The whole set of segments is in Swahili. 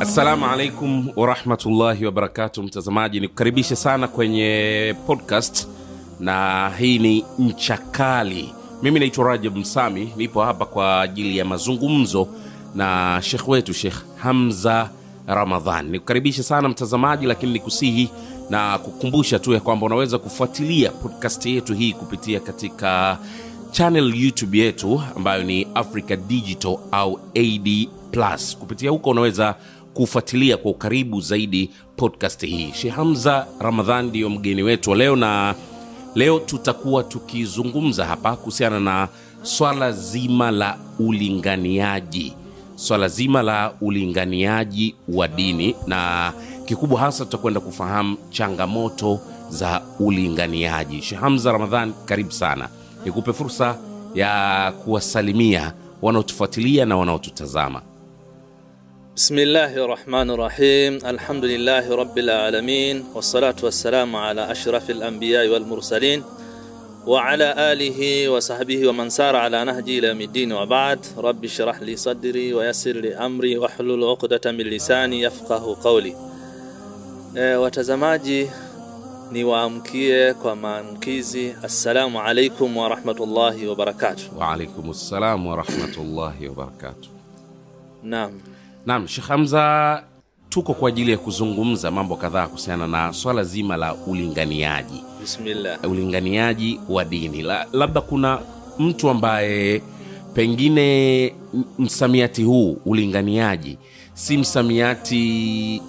assalamu alaikum warahmatullahi wabarakatu mtazamaji nikukaribishe sana kwenye podcast. Na hii ni ncha kali mimi naitwa rajab msami nipo hapa kwa ajili ya mazungumzo na shekh wetu shekh hamza ramadhan. Nikukaribishe sana mtazamaji lakini nikusihi na kukumbusha tu ya kwamba unaweza kufuatilia podcast yetu hii kupitia katika channel youtube yetu ambayo ni africa digital au ad plus. Kupitia huko unaweza kufuatilia kwa ukaribu zaidi podcast hii. Sheh hamza ramadhan ndiyo mgeni wetu wa leo na leo tutakuwa tukizungumza hapa kuhusiana na swala zima la ulinganiaji. Swala zima la ulinganiaji wa dini na kikubwa hasa tutakwenda kufahamu changamoto za ulinganiaji. Shehamza ramadhan karibu sana. Nikupe fursa ya kuwasalimia wanaotufuatilia na wanaotutazama بسم الله الرحمن الرحيم الحمد لله رب العالمين والصلاة والسلام على أشرف الأنبياء والمرسلين وعلى آله وصحبه ومن سار على نهجه إلى الدين وبعد رب اشرح لي صدري ويسر لي أمري واحلل عقدة من لساني يفقه قولي e, watazamaji niwaamkie kwa maamkizi. Assalamu alaikum warahmatullahi wabarakatuh waalaikum ssalam warahmatullahi wabarakatuh naam. Naam shekh hamza tuko kwa ajili ya kuzungumza mambo kadhaa kuhusiana na swala zima la ulinganiaji. Bismillah. Ulinganiaji wa dini. La, labda kuna mtu ambaye pengine msamiati huu ulinganiaji si msamiati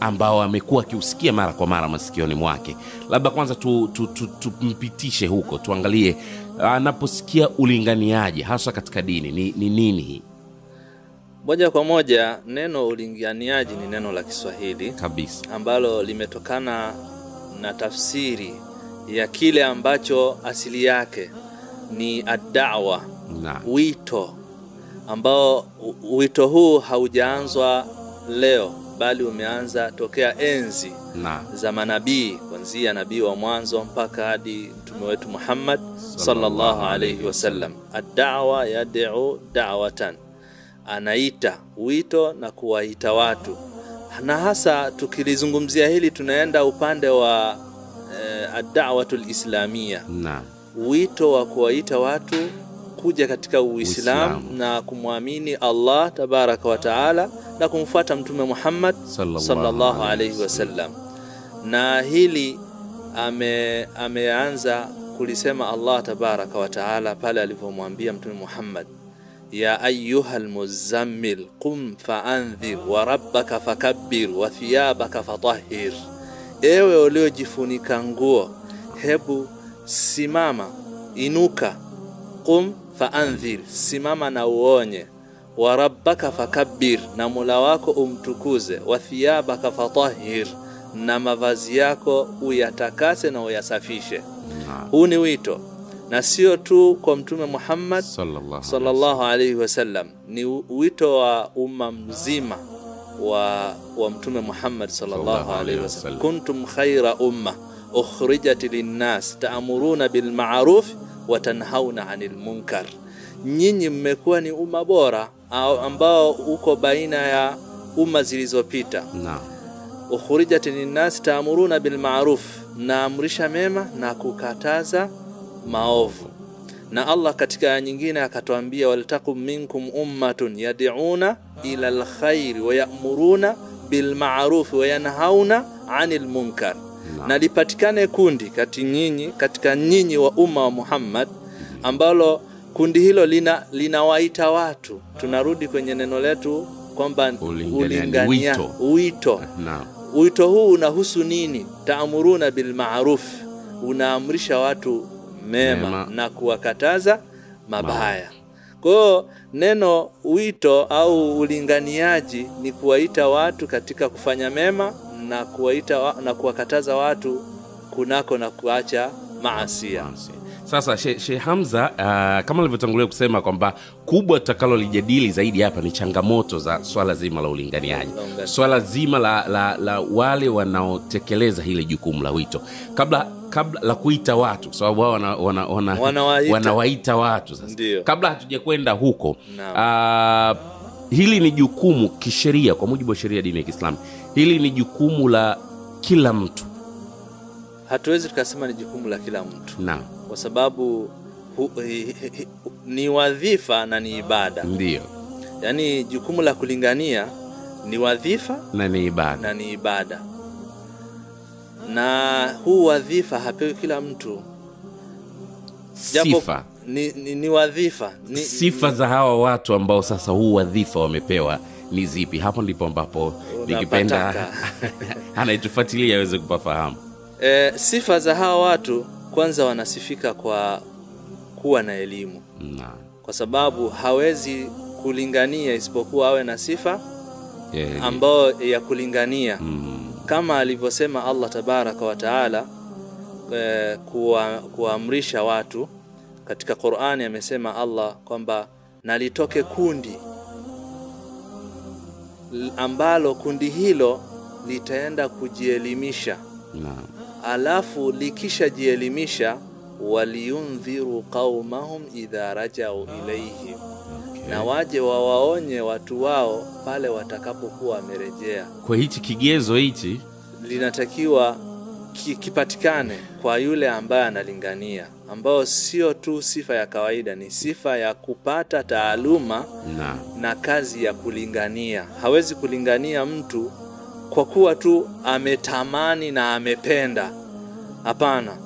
ambao amekuwa akiusikia mara kwa mara masikioni mwake. Labda kwanza tumpitishe tu, tu, tu, huko tuangalie anaposikia ulinganiaji haswa katika dini ni, ni nini hii moja kwa moja neno ulinganiaji ni neno la kiswahili kabisa. ambalo limetokana na tafsiri ya kile ambacho asili yake ni adawa na. wito ambao wito huu haujaanzwa leo bali umeanza tokea enzi na. za manabii kuanzia nabii wa mwanzo mpaka hadi mtume wetu Muhammad sallallahu alayhi wasallam. Ad-da'wa yad'u da'watan, anaita wito na kuwaita watu, na hasa tukilizungumzia hili tunaenda upande wa eh, ad-da'watul islamia, na wito wa kuwaita watu kuja katika Uislamu na kumwamini Allah tabaraka wa taala na kumfuata Mtume Muhammad Sallallahu alayhi wasallam. Na hili ame, ameanza kulisema Allah tabaraka wa taala pale alivyomwambia Mtume Muhammad, ya ayuha lmuzammil qum faandhir wa rabbaka fakabbir wa thiyabaka fatahhir, ewe uliojifunika nguo, hebu simama, inuka, qum faandhir, simama na uonye wa rabbaka fakabbir, na mula wako umtukuze, wa thiyabaka fatahhir, na mavazi yako uyatakase na uyasafishe. Huu ni wito, na sio tu kwa Mtume Muhammad sallallahu alaihi wasallam, ni wito wa umma mzima wa, wa Mtume Muhammad sallallahu alaihi wasallam, kuntum khaira umma ukhrijat linnas ta'muruna bil ma'ruf wa tanhauna 'anil munkar, nyinyi mmekuwa ni umma bora ambao uko baina ya umma zilizopita. Ukhrijat linnas taamuruna bilmaruf, naamrisha mema na kukataza maovu. Na Allah katika aya nyingine akatwambia, waltakum minkum ummatun yad'una ila alkhairi wa ya'muruna bilma'ruf wa yanhauna 'anil munkar, na lipatikane kundi kati nyinyi katika nyinyi wa umma wa Muhammad ambalo kundi hilo lina linawaita watu. Tunarudi kwenye neno letu kwamba Ulingania- wito. wito huu unahusu nini? Taamuruna bilmaruf, unaamrisha watu mema, Mema. na kuwakataza mabaya. Kwa hiyo neno wito au ulinganiaji ni kuwaita watu katika kufanya mema na kuwaita wa, na kuwakataza watu kunako na kuacha maasia. Sasa sheh she hamza uh, kama alivyotangulia kusema kwamba kubwa tutakalolijadili zaidi hapa ni changamoto za swala zima la ulinganiaji. Swala zima la, la, la wale wanaotekeleza hili jukumu la wito. Kabla kabla la kuita watu kwa sababu wao wana, wana, wana, Wanawaita. wanawaita watu sasa. Ndiyo. kabla hatuja kwenda huko Naam. uh, hili ni jukumu kisheria kwa mujibu wa sheria ya dini ya kiislamu hili ni jukumu la kila mtu. Hatuwezi tukasema ni jukumu la kila mtu. Na kwa sababu hu, hi, hi, ni wadhifa na ni ibada. Ndio. Yaani jukumu la kulingania ni wadhifa na ni ibada. na ni ibada. Na huu wadhifa hapewi kila mtu. Japo sifa. ni, ni, ni wadhifa. Ni, sifa za hawa watu ambao sasa huu wadhifa wamepewa ni zipi? Hapo ndipo ambapo nikipenda anayetufuatilia aweze kupafahamu. E, sifa za hawa watu kwanza wanasifika kwa kuwa na elimu. Na kwa sababu hawezi kulingania isipokuwa awe na sifa yeah, ambayo ya kulingania. Mm, kama alivyosema Allah tabaraka wa taala eh, kuwa- kuwaamrisha watu katika Qur'ani amesema Allah kwamba nalitoke kundi ambalo kundi hilo litaenda kujielimisha. Na alafu likishajielimisha waliyundhiru qaumahum idha rajau ilaihim okay. na waje wawaonye watu wao pale watakapokuwa wamerejea. Kwa hichi kigezo hichi linatakiwa ki, kipatikane kwa yule ambaye analingania ambayo sio tu sifa ya kawaida ni sifa ya kupata taaluma na. na kazi ya kulingania. Hawezi kulingania mtu kwa kuwa tu ametamani na amependa hapana.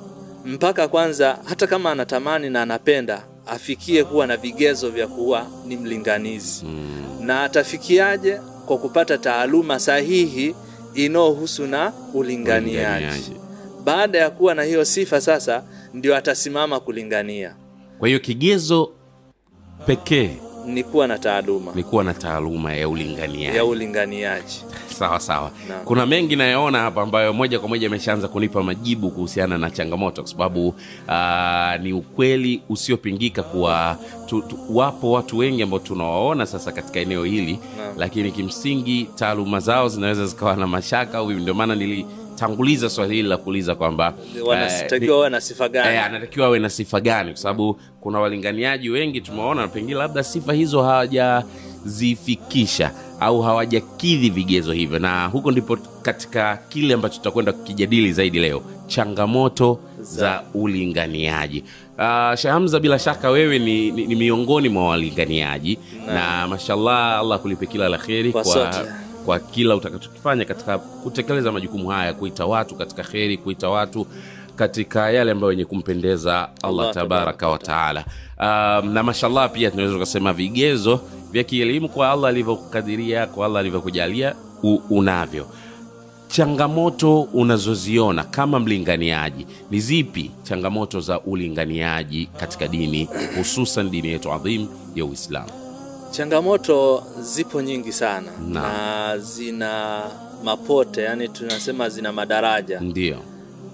Mpaka kwanza hata kama anatamani na anapenda afikie kuwa na vigezo vya kuwa ni mlinganizi. Mm, na atafikiaje kwa kupata taaluma sahihi inayohusu na ulinganiaji. Baada ya kuwa na hiyo sifa sasa ndio atasimama kulingania. Kwa hiyo kigezo pekee ni kuwa na taaluma. Ni kuwa na taaluma ya ulinganiaji ya ulinganiaji sawa sawa. Na. kuna mengi nayaona hapa ambayo moja kwa moja ameshaanza kunipa majibu kuhusiana na changamoto kwa sababu uh, ni ukweli usiopingika kuwa tu, tu, wapo watu wengi ambao tunawaona sasa katika eneo hili. Na. lakini kimsingi taaluma zao zinaweza zikawa na mashaka au ndio maana nilitanguliza swali hili la kuuliza kwamba eh, wanatakiwa wawe na sifa gani? Eh, anatakiwa awe na sifa gani? Kwa sababu kuna walinganiaji wengi tumeona na pengine labda sifa hizo hawajazifikisha au hawajakidhi vigezo hivyo. Na huko ndipo katika kile ambacho tutakwenda kukijadili zaidi leo changamoto za ulinganiaji. Uh, shahamza bila shaka wewe ni, ni, ni miongoni mwa walinganiaji. Na, mashallah allah kulipe kila la kheri Kwa kwa. Kwa kila utakachokifanya katika kutekeleza majukumu haya kuita watu katika kheri kuita watu katika yale ambayo yenye kumpendeza allah tabaraka wa taala. Um, na mashallah pia tunaweza tukasema vigezo vya kielimu kwa allah alivyokukadiria kwa allah alivyokujalia unavyo. Changamoto unazoziona kama mlinganiaji ni zipi changamoto za ulinganiaji katika dini hususan dini yetu adhim ya uislamu changamoto zipo nyingi sana na, na zina mapote yani tunasema zina madaraja. Ndio.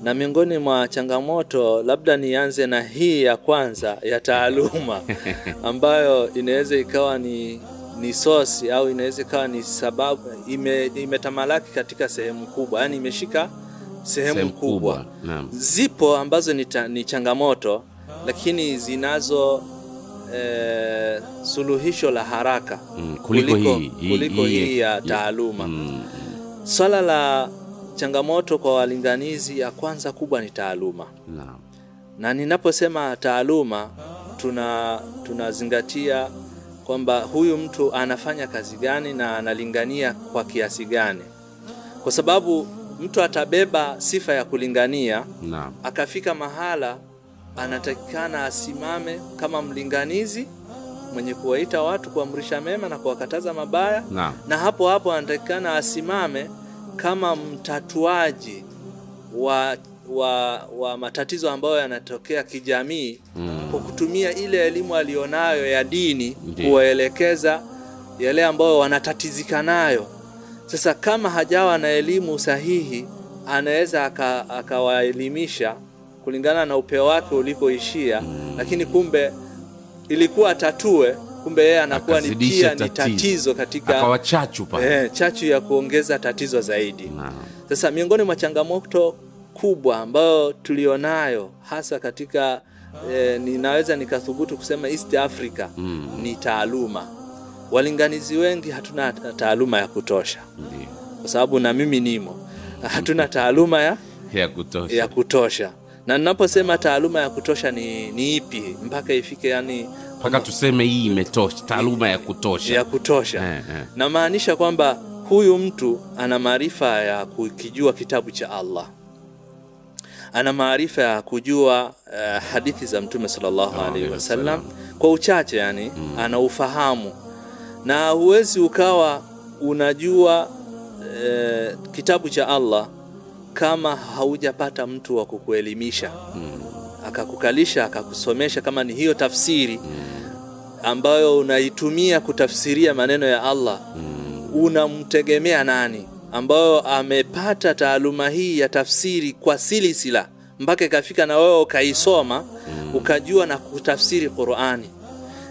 Na miongoni mwa changamoto labda nianze na hii ya kwanza ya taaluma ambayo inaweza ikawa ni ni sosi au inaweza ikawa ni sababu ime, imetamalaki katika sehemu kubwa yani imeshika sehemu, sehemu kubwa, kubwa zipo ambazo ni, ta, ni changamoto lakini zinazo eh, suluhisho la haraka Mm, kuliko hii- hii- kuliko hii- hii ya taaluma. Mm, swala la changamoto kwa walinganizi ya kwanza kubwa ni taaluma. Na, na ninaposema taaluma tuna tunazingatia kwamba huyu mtu anafanya kazi gani na analingania kwa kiasi gani. Kwa sababu mtu atabeba sifa ya kulingania na, akafika mahala anatakikana asimame kama mlinganizi mwenye kuwaita watu kuamrisha mema na kuwakataza mabaya na, na hapo hapo anatakikana asimame kama mtatuaji wa, wa, wa matatizo ambayo yanatokea kijamii Mm. kwa kutumia ile elimu aliyonayo ya dini kuwaelekeza yale ambayo wanatatizika nayo. Sasa kama hajawa na elimu sahihi, anaweza aka- akawaelimisha kulingana na upeo wake ulipoishia lakini kumbe ilikuwa tatue kumbe yeye anakuwa ni pia ni tatizo. katika akawa chachu pale eh, chachu ya kuongeza tatizo zaidi sasa miongoni mwa changamoto kubwa ambayo tulionayo hasa katika eh, ninaweza nikathubutu kusema East Africa Mm. ni taaluma. Walinganizi wengi hatuna taaluma ya kutosha, kwa sababu na mimi nimo, hatuna taaluma ya, ya kutosha ya kutosha. Na ninaposema taaluma ya kutosha ni, ni ipi mpaka ifike yani mpaka tuseme hii imetosha taaluma ya kutosha. ya kutosha. Eh, eh. namaanisha kwamba huyu mtu ana maarifa ya kukijua kitabu cha Allah, ana maarifa ya kujua uh, hadithi za Mtume sallallahu alaihi wasallam. kwa uchache, yani ana ufahamu, na huwezi ukawa unajua uh, kitabu cha Allah kama haujapata mtu wa kukuelimisha akakukalisha akakusomesha, kama ni hiyo tafsiri ambayo unaitumia kutafsiria maneno ya Allah unamtegemea nani? Ambayo amepata taaluma hii ya tafsiri kwa silisila mpaka ikafika na wewe ukaisoma ukajua na kutafsiri Qur'ani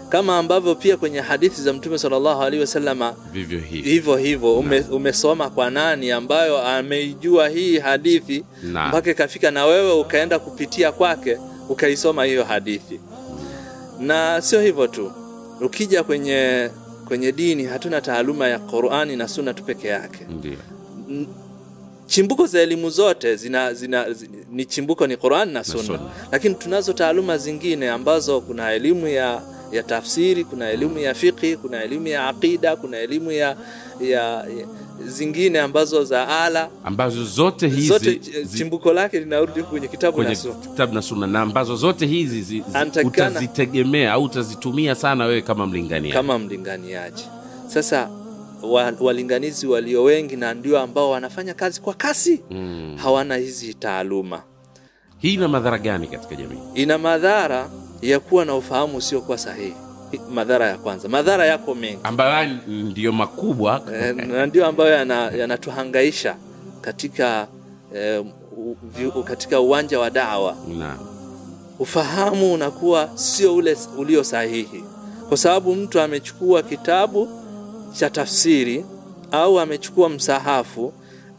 kama ambavyo pia kwenye hadithi za Mtume sallallahu alaihi wasallama vivyo hivyo. hivyo ume, umesoma kwa nani ambayo ameijua hii hadithi mpaka ikafika na wewe ukaenda kupitia kwake ukaisoma hiyo hadithi. Na sio hivyo tu. Ukija kwenye kwenye dini hatuna taaluma ya Qur'ani na Sunna tu peke yake. Chimbuko za elimu zote zina, zina, zina, ni chimbuko ni Qur'ani na sunna. lakini tunazo taaluma zingine ambazo kuna elimu ya, ya tafsiri kuna elimu ya fiqhi kuna elimu ya aqida kuna elimu ya, ya, ya zingine ambazo za ala. Ambazo zote hizi zote chimbuko lake linarudi kwenye kitabu na sunna. kitabu na sunna. Na ambazo zote hizi zi, zi, utazitegemea au utazitumia sana wewe kama mlingania kama mlinganiaji. Sasa wa, walinganizi walio wengi na ndio ambao wanafanya kazi kwa kasi mm. hawana hizi taaluma. Hii ina madhara gani katika jamii? Ina madhara ya kuwa na ufahamu usiokuwa sahihi. Madhara ya kwanza, madhara yako mengi. Ambayo ndiyo makubwa. E, na ndio ambayo yana- yanatuhangaisha katika e, u- katika uwanja wa dawa. na Ufahamu unakuwa sio ule ulio sahihi, kwa sababu mtu amechukua kitabu cha tafsiri au amechukua msahafu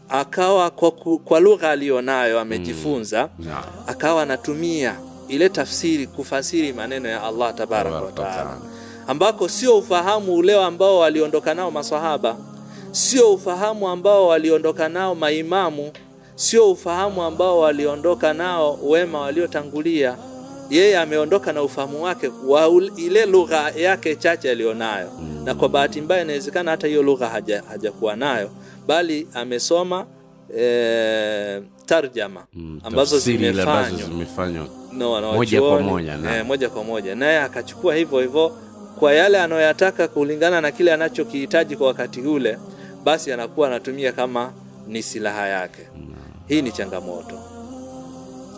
akawa kwa, kwa lugha aliyonayo amejifunza na akawa anatumia ile tafsiri kufasiri maneno ya Allah tabaraka wa taala, ambako sio ufahamu ule ambao waliondoka nao masahaba, sio ufahamu ambao waliondoka nao maimamu, sio ufahamu ambao waliondoka nao wema waliotangulia. Yeye ameondoka na ufahamu wake wa ile lugha yake chache aliyonayo, na kwa bahati mbaya inawezekana hata hiyo lugha haja- hajakuwa nayo, bali amesoma eh, tarjama Mm, ambazo zimefanywa no, Moja kwa moja, na. eh, moja kwa moja naye akachukua hivyo hivyo kwa yale anayoyataka kulingana na kile anachokihitaji kwa wakati ule, basi anakuwa anatumia kama ni silaha yake. Hii ni changamoto.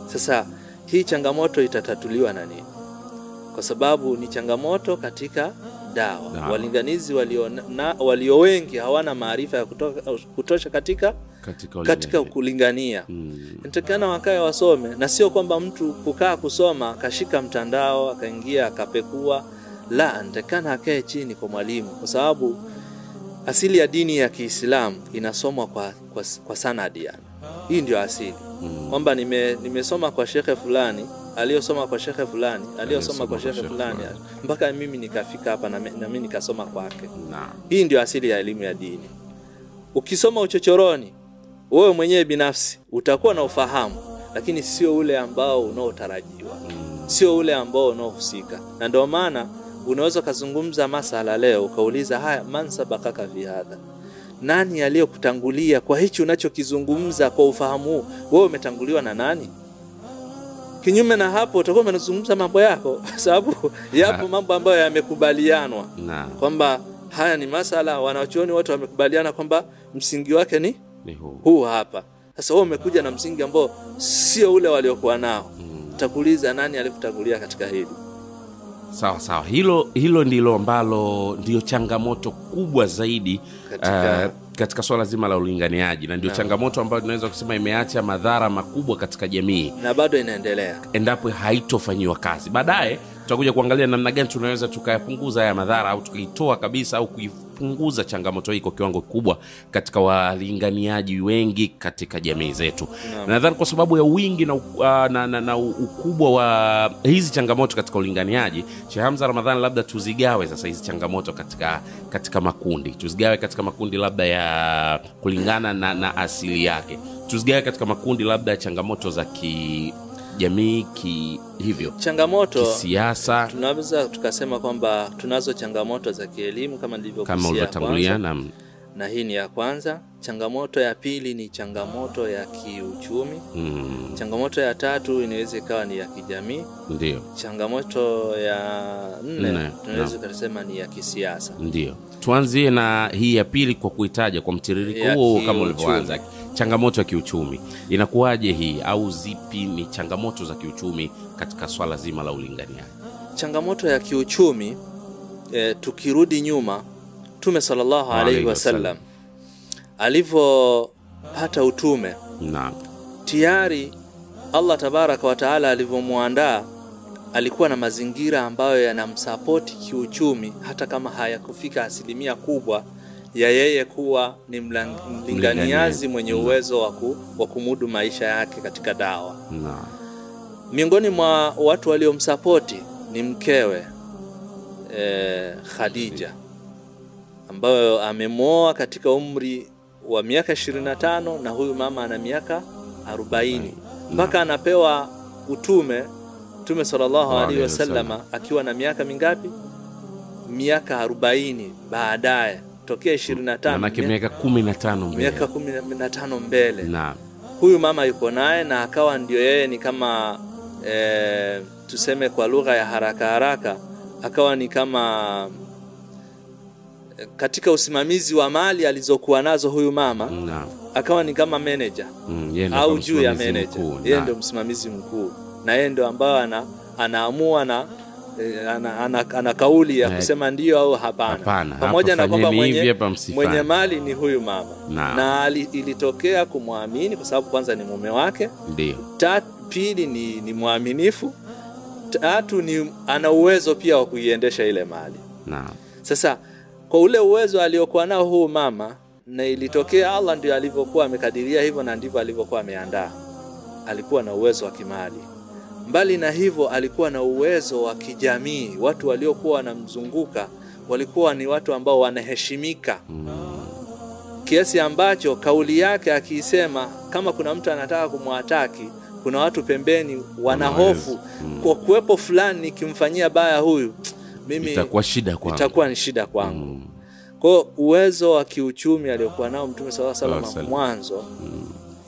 Sasa hii changamoto itatatuliwa na nini? Kwa sababu ni changamoto katika dawa. Dawa. Walinganizi walio, na, walio wengi hawana maarifa ya kutoka, kutosha katika katika katika kulingania Mm. inatakikana wakae wasome, na sio kwamba mtu kukaa kusoma akashika mtandao akaingia akapekua. La, inatakikana akae chini kwa mwalimu, kwa sababu asili ya dini ya Kiislamu inasomwa kwa, kwa, kwa sanadi yani. Hii ndio asili Mm. kwamba nime, nimesoma kwa shekhe fulani aliyosoma kwa shekhe fulani aliyosoma kwa shekhe fulani mpaka mimi nikafika hapa na na mimi nikasoma kwake. Hii ndio asili ya elimu ya dini. Ukisoma uchochoroni, wewe mwenyewe binafsi utakuwa na ufahamu, lakini sio ule ambao unaotarajiwa, sio ule ambao unaohusika. Na ndio maana unaweza ukazungumza masala leo ukauliza, haya, man sabakaka fi nani aliyekutangulia kwa hichi unachokizungumza kwa ufahamu huu? Wewe umetanguliwa na nani? Kinyume na hapo, utakuwa unazungumza mambo yako, kwa sababu yapo mambo ambayo yamekubalianwa kwamba haya ni masala wanachuoni wote wamekubaliana kwamba msingi wake ni ni huu. Huu hapa. Sasa wewe umekuja na msingi ambao sio ule waliokuwa nao, utakuuliza nani alikutangulia katika hili? sawa sawa. Hilo hilo ndilo ambalo ndio changamoto kubwa zaidi Katika- uh, katika swala zima la ulinganiaji. Na ndio changamoto ambayo tunaweza kusema imeacha madhara makubwa katika jamii. Na bado inaendelea. Endapo haitofanyiwa kazi. Baadaye tutakuja kuangalia namna gani tunaweza tukayapunguza haya madhara au tukaitoa kabisa au kuipunguza changamoto hii kwa kiwango kikubwa katika walinganiaji wengi katika jamii zetu. Nadhani kwa sababu ya wingi na, uh, na, na, na ukubwa wa hizi changamoto katika ulinganiaji Sheikh Hamza Ramadhani labda tuzigawe sasa hizi changamoto katika katika makundi. Tuzigawe katika makundi labda ya kulingana na, na asili yake. Tuzigawe katika makundi labda ya changamoto za kijamii ki hivyo changamoto kisiasa. tunaweza tukasema kwamba tunazo changamoto za kielimu kama kama nilivyogusia ulivyotangulia na na hii ni ya kwanza. Changamoto ya pili ni changamoto ya kiuchumi. Mm, changamoto ya tatu inaweza ikawa ni ya kijamii. Ndio. Changamoto ya Nne, tunaweza naam. ni ya kisiasa. Ndio. Tuanzie na hii ya pili kwa kuitaja kwa mtiririko huo kama ulivyoanza changamoto ya kiuchumi. Inakuwaje hii? Au zipi ni changamoto za kiuchumi katika swala zima la ulinganiaji changamoto ya kiuchumi e, tukirudi nyuma mtume sallallahu alaihi wasallam alivyopata utume naam. tayari allah tabaraka wataala alivyomwandaa alikuwa na mazingira ambayo yanamsapoti kiuchumi hata kama hayakufika asilimia kubwa ya yeye kuwa ni mlinganiazi mwenye uwezo wa kumudu maisha yake katika dawa. Miongoni mwa watu waliomsapoti ni mkewe eh, Khadija ambayo amemwoa katika umri wa miaka 25 na huyu mama ana miaka 40 mpaka anapewa utume Mtume sallallahu Alaihi wasallama akiwa na miaka mingapi? Miaka 40 baadaye tokea 25 manake miaka kumi na tano mbele. miaka 15 mbele. Naam. Huyu mama yuko naye na akawa ndio yeye ni kama e, tuseme kwa lugha ya haraka haraka akawa ni kama katika usimamizi wa mali alizokuwa nazo huyu mama na, akawa ni kama manager. Mm, au juu ya manager. yeye ndio msimamizi mkuu. Na yeye ndio ambayo ana, anaamua na ana, ana, ana kauli ya Eh, kusema ndio au hapana, pamoja na kwamba mwenye, mwenye mali ni huyu mama. Na, na ali, ilitokea kumwamini kwa sababu kwanza ni mume wake. Pili ni, ni mwaminifu. Tatu ni ana uwezo pia wa kuiendesha ile mali. Na. sasa kwa ule uwezo aliokuwa nao huu mama na ilitokea Allah ndio alivyokuwa amekadiria hivyo na ndivyo alivyokuwa ameandaa alikuwa na uwezo wa kimali mbali na hivyo alikuwa na uwezo wa kijamii. Watu waliokuwa wanamzunguka walikuwa ni watu ambao wanaheshimika. Kiasi ambacho kauli yake akiisema kama kuna mtu anataka kumwataki kuna watu pembeni wanahofu kwa kuwepo fulani nikimfanyia baya huyu mimi itakuwa shida kwangu. itakuwa ni shida kwangu. Kwa uwezo wa kiuchumi aliokuwa nao mtume sallallahu alaihi wasallam. mwanzo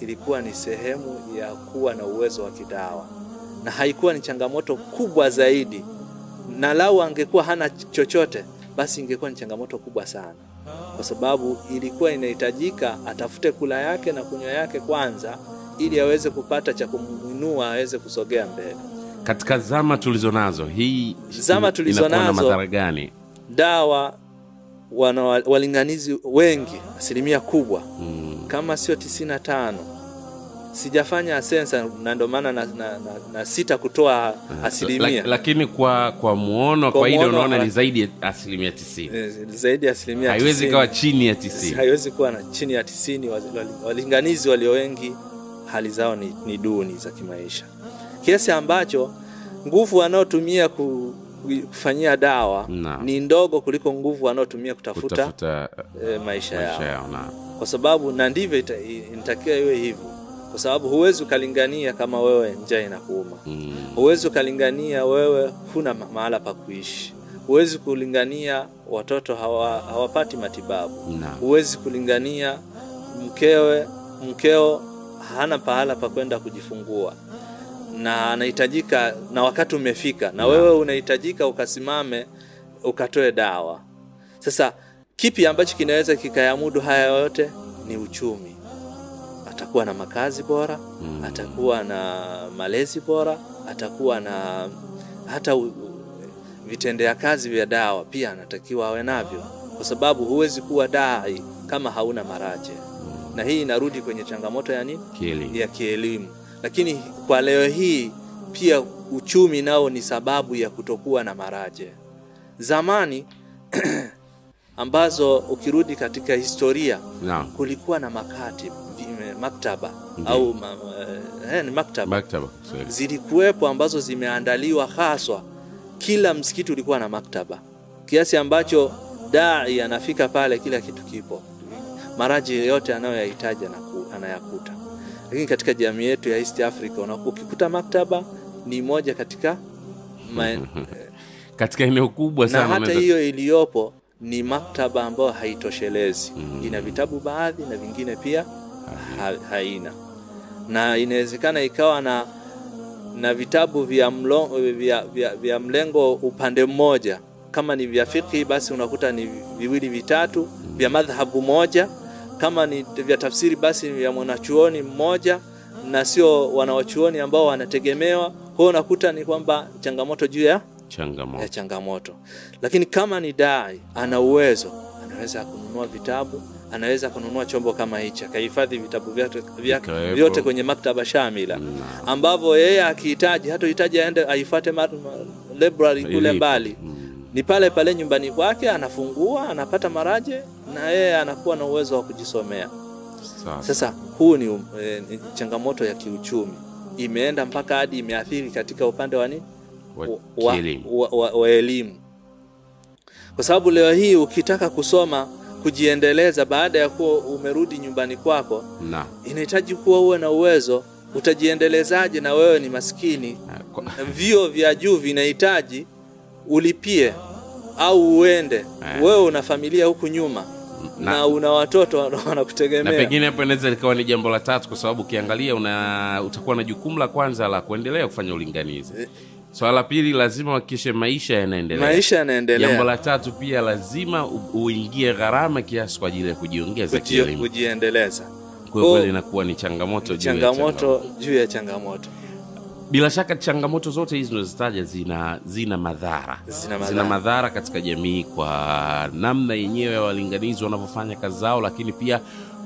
ilikuwa ni sehemu ya kuwa na uwezo wa kidawa na haikuwa ni changamoto kubwa zaidi. Na lau angekuwa hana chochote basi ingekuwa ni changamoto kubwa sana. Kwa sababu ilikuwa inahitajika atafute kula yake na kunywa yake kwanza ili aweze kupata cha kumwinua aweze kusogea mbele. Katika zama tulizonazo, hii Zama tulizo inakuwa madhara gani? dawa wana walinganizi wengi asilimia kubwa. Mm. kama sio 95 sijafanya sensa na ndio maana na, na, na, na sita kutoa asilimia. La, lakini kwa kwa muono Kwa kwa ile unaona ni zaidi ya asilimia tisini. Eh, zaidi ya asilimia haiwezi kawa chini ya tisini. Haiwezi kuwa na chini ya tisini. Wali- wali- walinganizi walio wengi hali zao ni, ni duni za kimaisha. Kiasi ambacho nguvu wanaotumia ku, kufanyia dawa na. ni ndogo kuliko nguvu wanaotumia kutafuta, kutafuta e, maisha, maisha yao. yao na. Kwa sababu na ndivyo inatakiwa iwe hivyo kwa sababu huwezi ukalingania kama wewe njaa inakuuma. Mm. huwezi ukalingania wewe huna mahala pa kuishi. Huwezi kulingania watoto hawa, hawapati matibabu. Huwezi kulingania mkewe mkeo hana pahala pa kwenda kujifungua. Na anahitajika na wakati umefika na wewe unahitajika ukasimame ukatoe dawa. Sasa kipi ambacho kinaweza kikayamudu haya yote? Ni uchumi atakuwa na makazi bora Mm. atakuwa na malezi bora atakuwa na hata vitendea kazi vya dawa pia anatakiwa awe navyo kwa sababu huwezi kuwa dai kama hauna maraje, na hii inarudi kwenye changamoto ya nini Kielimu. ya kielimu. Lakini kwa leo hii pia uchumi nao ni sababu ya kutokuwa na maraje. Zamani ambazo ukirudi katika historia no. kulikuwa na makatib, vi- maktaba Ndiyo. au ma, eh, ni maktaba Maktaba zilikuwepo ambazo zimeandaliwa haswa. Kila msikiti ulikuwa na maktaba, kiasi ambacho dai anafika pale, kila kitu kipo, maraji yote anayoyahitaji anayakuta. Lakini katika jamii yetu ya East Africa ukikuta maktaba ni moja katika ma, Katika eneo kubwa na sana hata hiyo hiyo iliyopo ni maktaba ambayo haitoshelezi. Mm. Ina vitabu baadhi na vingine pia ha, haina, na inawezekana ikawa na na vitabu vya, mlo, vya, vya, vya mlengo upande mmoja. Kama ni vya fiqhi, basi unakuta ni viwili vitatu vya madhhabu moja. Kama ni vya tafsiri, basi ni vya mwanachuoni mmoja na sio wanawachuoni ambao wanategemewa. Kwa unakuta ni kwamba changamoto juu ya changamoto. ya changamoto. Lakini kama ni dai, ana uwezo, anaweza kununua vitabu, anaweza kununua chombo kama hichi, akahifadhi vitabu vyote, vya- vyote kwenye maktaba shamila. Naam. ambavyo yeye akihitaji hatohitaji aende ma- library kule mbali, Mm. ni pale pale nyumbani kwake, anafungua anapata maraje na yeye anakuwa na uwezo wa kujisomea. sasa, Sasa huu ni, ni changamoto ya kiuchumi, imeenda mpaka hadi imeathiri katika upande wa nini? Wa- wa, wa, wa, wa elimu, kwa sababu leo hii ukitaka kusoma kujiendeleza baada ya kuwa umerudi nyumbani kwako, inahitaji kuwa uwe na uwezo. Utajiendelezaje na wewe ni maskini? Vio vya juu vinahitaji ulipie au uende, Eh. wewe una familia huku nyuma na, na, una watoto wana- na wanakutegemea. pengine hapo inaweza likawa ni jambo la tatu, kwa sababu ukiangalia una utakuwa na jukumu la kwanza la kuendelea kufanya ulinganizi. Swala la pili, lazima uhakikishe maisha yanaendelea. Maisha yanaendelea. Jambo la tatu pia lazima uingie gharama kiasi kwa ajili ya kujiongeza Kuji- kielimu. kujiendeleza, Kwa hiyo kweli inakuwa ni changamoto changamoto. changamoto juu ya changamoto. Bila shaka changamoto zote hizi zinazozitaja zina zina madhara Zina madhara. zina madhara katika jamii kwa namna yenyewe ya walinganizi wanavyofanya kazi zao, lakini pia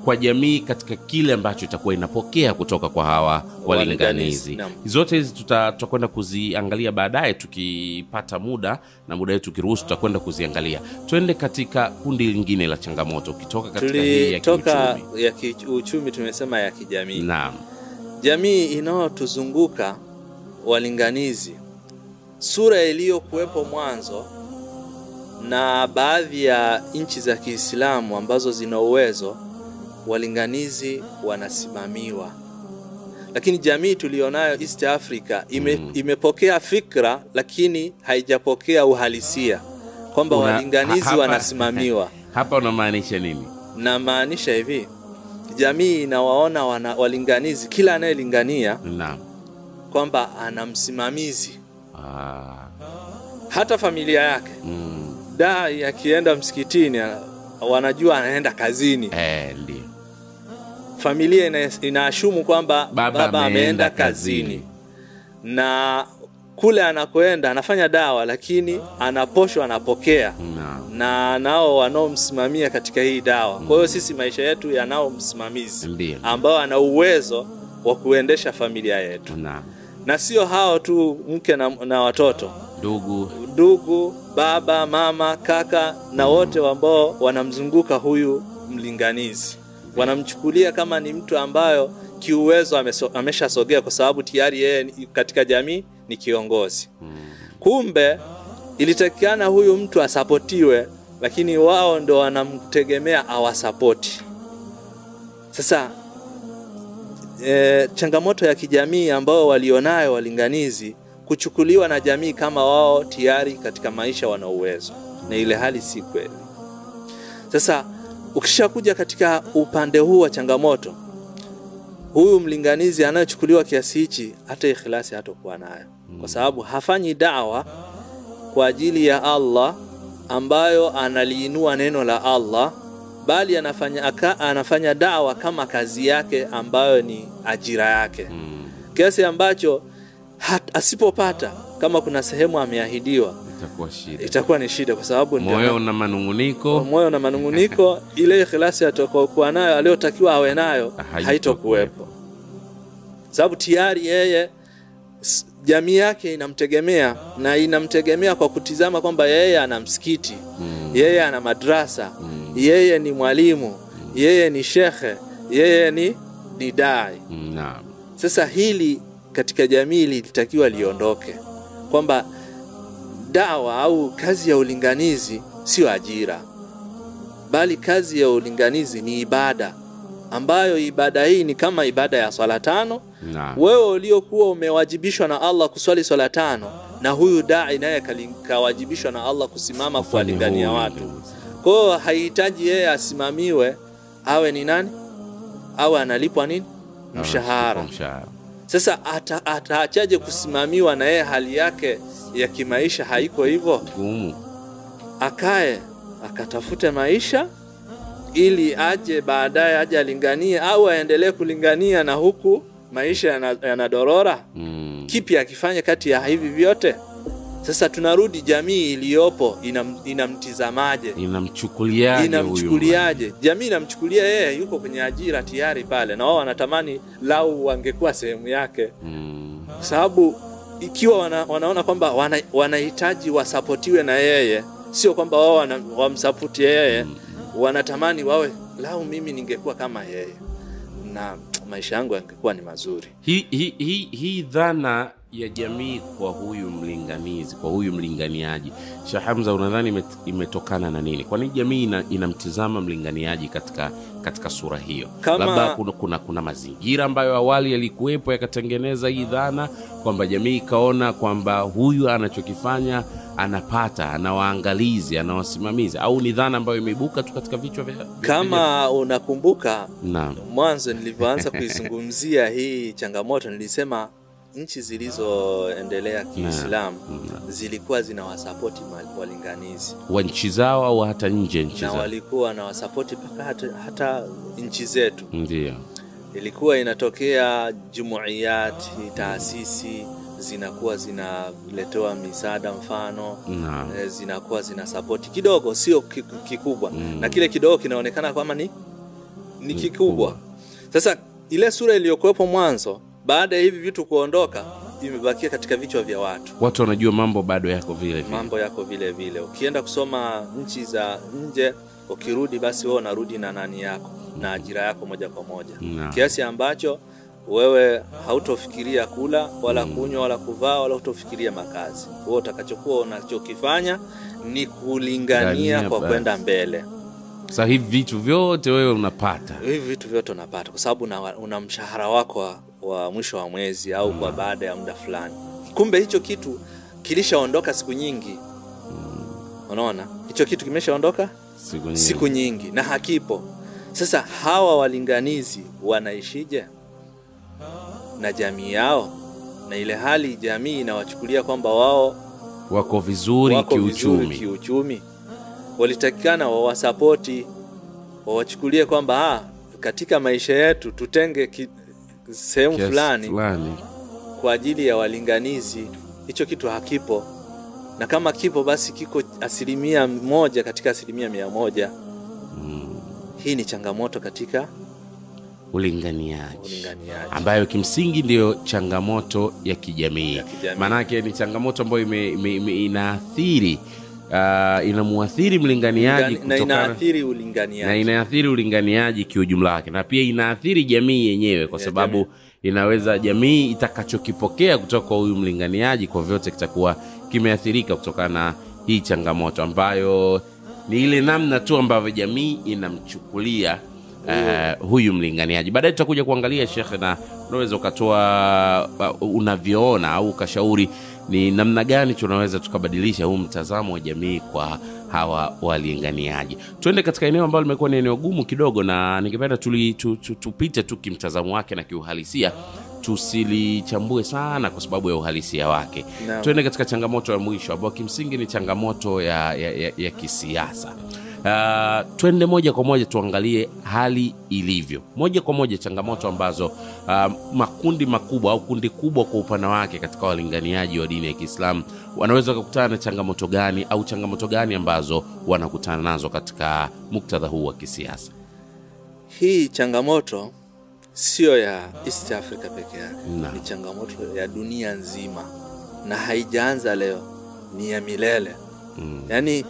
kwa jamii katika kile ambacho itakuwa inapokea kutoka kwa hawa walinganizi. Zote hizi tutakwenda kuziangalia baadaye tukipata muda na muda wetu ukiruhusu, tutakwenda kuziangalia. Twende katika kundi lingine la changamoto, ukitoka katika hii ya kiuchumi. ya kiuchumi, tumesema ya kijamii. Naam, Jamii inayotuzunguka walinganizi, sura iliyokuwepo mwanzo na baadhi ya nchi za Kiislamu ambazo zina uwezo, walinganizi wanasimamiwa. Lakini jamii tulionayo East Africa ime, Mm. imepokea fikra lakini haijapokea uhalisia kwamba Una- walinganizi ha- hapa- wanasimamiwa. hapa unamaanisha nini? Namaanisha hivi, jamii inawaona wana, walinganizi, kila anayelingania kwamba ana msimamizi, Ah, hata familia yake. mm. Dai akienda msikitini wanajua anaenda kazini. Eh. Familia ina, inaashumu kwamba Baba baba, ameenda kazini. kazini, na kule anakoenda anafanya dawa, lakini anaposhwa, anapokea Naam. na nao wanaomsimamia katika hii dawa. Kwa hiyo sisi maisha yetu yanao msimamizi ambao ana uwezo wa kuendesha familia yetu, Naam. na sio hao tu, mke na, na watoto, Ndugu. ndugu, baba, mama, kaka na wote ambao wanamzunguka huyu mlinganizi, wanamchukulia kama ni mtu ambayo kiuwezo ameshasogea kwa sababu tayari yeye katika jamii ni kiongozi. Mm. Kumbe ilitakikana huyu mtu asapotiwe, lakini wao ndo wanamtegemea awasapoti. Sasa e, changamoto ya kijamii ambao walionayo walinganizi kuchukuliwa na jamii kama wao tayari katika maisha wana uwezo, na ile hali si kweli. Sasa ukishakuja katika upande huu wa changamoto, huyu mlinganizi anayechukuliwa kiasi hichi, hata ikhlasi hatakuwa nayo, kwa sababu hafanyi dawa kwa ajili ya Allah ambayo analiinua neno la Allah, bali anafanya, aka, anafanya dawa kama kazi yake ambayo ni ajira yake. Mm. kiasi ambacho hat, asipopata kama kuna sehemu ameahidiwa itakuwa shida itakuwa ni shida kwa sababu moyo na manunguniko moyo na manunguniko ile ikhlasi atakayokuwa nayo aliyotakiwa awe nayo Haitokuwepo. haitokuwepo sababu tayari yeye jamii yake inamtegemea na inamtegemea kwa kutizama kwamba yeye ana msikiti Mm. yeye ana madrasa Mm. yeye ni mwalimu yeye ni shekhe yeye ni didai Mm, sasa hili katika jamii lilitakiwa liondoke kwamba dawa au kazi ya ulinganizi sio ajira bali kazi ya ulinganizi ni ibada ambayo ibada hii ni kama ibada ya swala tano. Wewe uliokuwa umewajibishwa na Allah kuswali swala tano na huyu dai naye kawajibishwa na Allah kusimama kuwalingania watu. kwa hiyo haihitaji yeye asimamiwe awe ni nani? Awe analipwa nini? Mshahara. mshahara sasa ata- ataachaje kusimamiwa na yeye hali yake ya kimaisha? Haiko hivyo? Gumu akae akatafute maisha ili aje baadaye aje alinganie au aendelee kulingania na huku maisha yana- yanadorora? Mm. kipi akifanya kati ya hivi vyote sasa tunarudi jamii iliyopo inam, inamtizamaje? Inamchukuliaje inamchukuliaje? jamii inamchukulia yeye yuko kwenye ajira tayari pale na wao wanatamani lau wangekuwa sehemu yake. Mm. kwa sababu ikiwa wana, wanaona kwamba wana- wanahitaji wasapotiwe na yeye sio kwamba wao wamsapoti yeye wanatamani wawe lau mimi ningekuwa kama yeye. Na maisha yangu yangekuwa ni mazuri. Hii hi, hi, hi dhana ya jamii kwa huyu mlinganizi kwa huyu mlinganiaji. Sheikh Hamza unadhani imet, imetokana na nini? Kwani jamii ina, inamtizama mlinganiaji katika katika sura hiyo? Kama- labda kuna, kuna, kuna mazingira ambayo awali yalikuwepo yakatengeneza hii dhana kwamba jamii ikaona kwamba huyu anachokifanya anapata anawaangalizi, anawasimamizi, au ni dhana ambayo imeibuka tu katika vichwa vya vya- kama unakumbuka naam. mwanzo nilivyoanza kuizungumzia hii changamoto nilisema nchi zilizoendelea kiislamu zilikuwa zinawasapoti walinganizi. Wa nchi zao au hata nje nchi na walikuwa na wasapoti mpaka hata, hata nchi zetu. Ndio. Ilikuwa inatokea jumuiyati taasisi zinakuwa zinaletewa misaada mfano naam eh, zinakuwa zina sapoti kidogo sio kikubwa. Mm. na kile kidogo kinaonekana kama ni Ni kikubwa. sasa ile sura iliyokuwepo mwanzo baada ya hivi vitu kuondoka imebakia katika vichwa vya watu. Watu wanajua mambo bado yako vile vile. Mambo yako vile vile. Ukienda kusoma nchi za nje ukirudi basi wewe unarudi na nani yako na ajira yako moja kwa moja. Naam. kiasi ambacho wewe hautofikiria kula wala kunywa wala kuvaa wala hutofikiria makazi. Wewe utakachokuwa unachokifanya ni kulingania Ngania kwa kwenda mbele. Sasa hivi vitu vyote wewe unapata. Hivi vitu vyote unapata kwa sababu una, una mshahara wako wa, mwisho wa mwezi au kwa baada ya muda fulani. Kumbe hicho kitu kilishaondoka siku nyingi. Unaona? Hicho kitu kimeshaondoka siku nyingi. siku nyingi na hakipo. Sasa hawa walinganizi wanaishije? Na jamii yao? Na ile hali jamii inawachukulia kwamba wao wako vizuri wako kiuchumi vizuri kiuchumi. walitakikana wawasapoti wawachukulie kwamba ah, katika maisha yetu tutenge ki, sehemu fulani kwa ajili ya walinganizi. Hicho kitu hakipo. Na kama kipo basi kiko asilimia moja katika asilimia mia moja. Mm. hii ni changamoto katika ulinganiaji. Ulinganiaji. Ambayo kimsingi ndiyo changamoto ya kijamii. Ya kijamii. maanake ni changamoto ambayo ime, ime, ime, inaathiri uh, inamuathiri mlinganiaji na inaathiri na ulinganiaji inaathiri ulinganiaji kiujumla wake na pia inaathiri jamii yenyewe kwa sababu inaweza jamii itakachokipokea kutoka kwa huyu mlinganiaji kwa vyote kitakuwa kimeathirika kutokana na hii changamoto ambayo ni ile namna tu ambavyo jamii inamchukulia uh, huyu mlinganiaji. Baadaye tutakuja kuangalia shekhe na unaweza ukatoa uh, unavyoona au ukashauri ni namna gani tunaweza tukabadilisha huu mtazamo wa jamii kwa hawa walinganiaji tuende katika eneo ambalo limekuwa ni eneo gumu kidogo na ningependa tupite tu- tu- tupite tu kimtazamo wake na kiuhalisia. Tusilichambue sana kwa sababu ya uhalisia wake. No. tuende katika changamoto ya mwisho ambayo kimsingi ni changamoto ya, ya, ya, ya kisiasa uh, twende moja kwa moja tuangalie hali ilivyo moja kwa moja changamoto ambazo uh, makundi makubwa au kundi kubwa kwa upana wake katika walinganiaji wa dini ya Kiislamu wanaweza wakakutana na changamoto gani au changamoto gani ambazo wanakutana nazo katika muktadha huu wa kisiasa? Hii changamoto sio ya East Africa peke yake, ni changamoto ya dunia nzima na haijaanza leo, ni ya milele. Mm. Yaani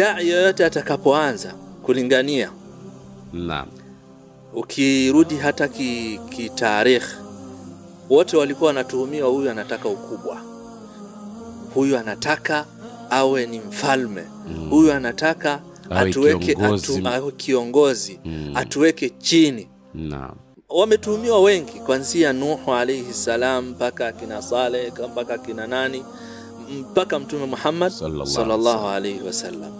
dai yoyote atakapoanza kulingania, Naam. ukirudi hata ki, ki wote walikuwa wanatuhumiwa, huyu anataka ukubwa, huyu anataka awe ni mfalme, huyu anataka Awe atuweke kiongozi. atu, kiongozi Mm. atuweke chini Naam. wametuhumiwa wengi kuanzia Nuhu alaihi salam mpaka akina Saleh mpaka akina nani mpaka Mtume Muhammad Sallallahu sallallahu alaihi wasallam.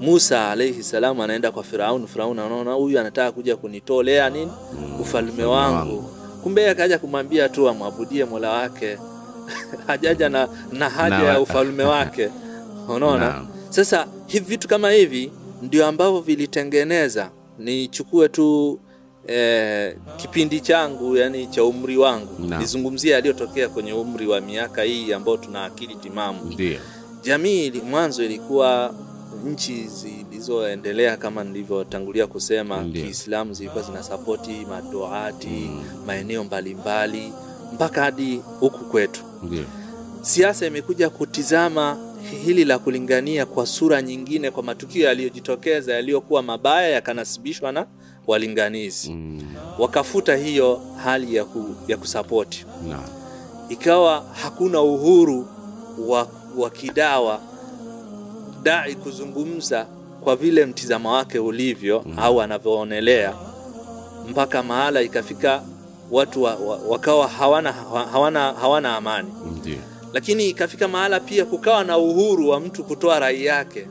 Musa alaihi salam anaenda kwa Firaun. Firaun anaona huyu anataka kuja kunitolea nini ufalme wangu, kumbe akaja kumwambia tu amwabudie mola wake hajaja na, na haja ya ufalme wake. Unaona, sasa hivi vitu kama hivi ndio ambavyo vilitengeneza nichukue tu eh, kipindi changu yani cha umri wangu nizungumzie yaliyotokea kwenye umri wa miaka hii ambao tuna akili timamu. Ndio. Jamii mwanzo ilikuwa nchi zilizoendelea kama nilivyotangulia kusema. Kiislamu zilikuwa zinasapoti madoati maeneo mbalimbali mpaka hadi huku kwetu. Siasa imekuja kutizama hili la kulingania kwa sura nyingine, kwa matukio yaliyojitokeza yaliyokuwa mabaya yakanasibishwa na walinganizi, Mm. wakafuta hiyo hali ya, ku, ya kusapoti nah. ikawa hakuna uhuru wa, wa kidawa dai kuzungumza kwa vile mtizamo wake ulivyo au anavyoonelea, mpaka mahala ikafika watu wa, wa, wakawa hawana, hawana, hawana amani. Ndio. Lakini ikafika mahala pia kukawa na uhuru wa mtu kutoa rai yake,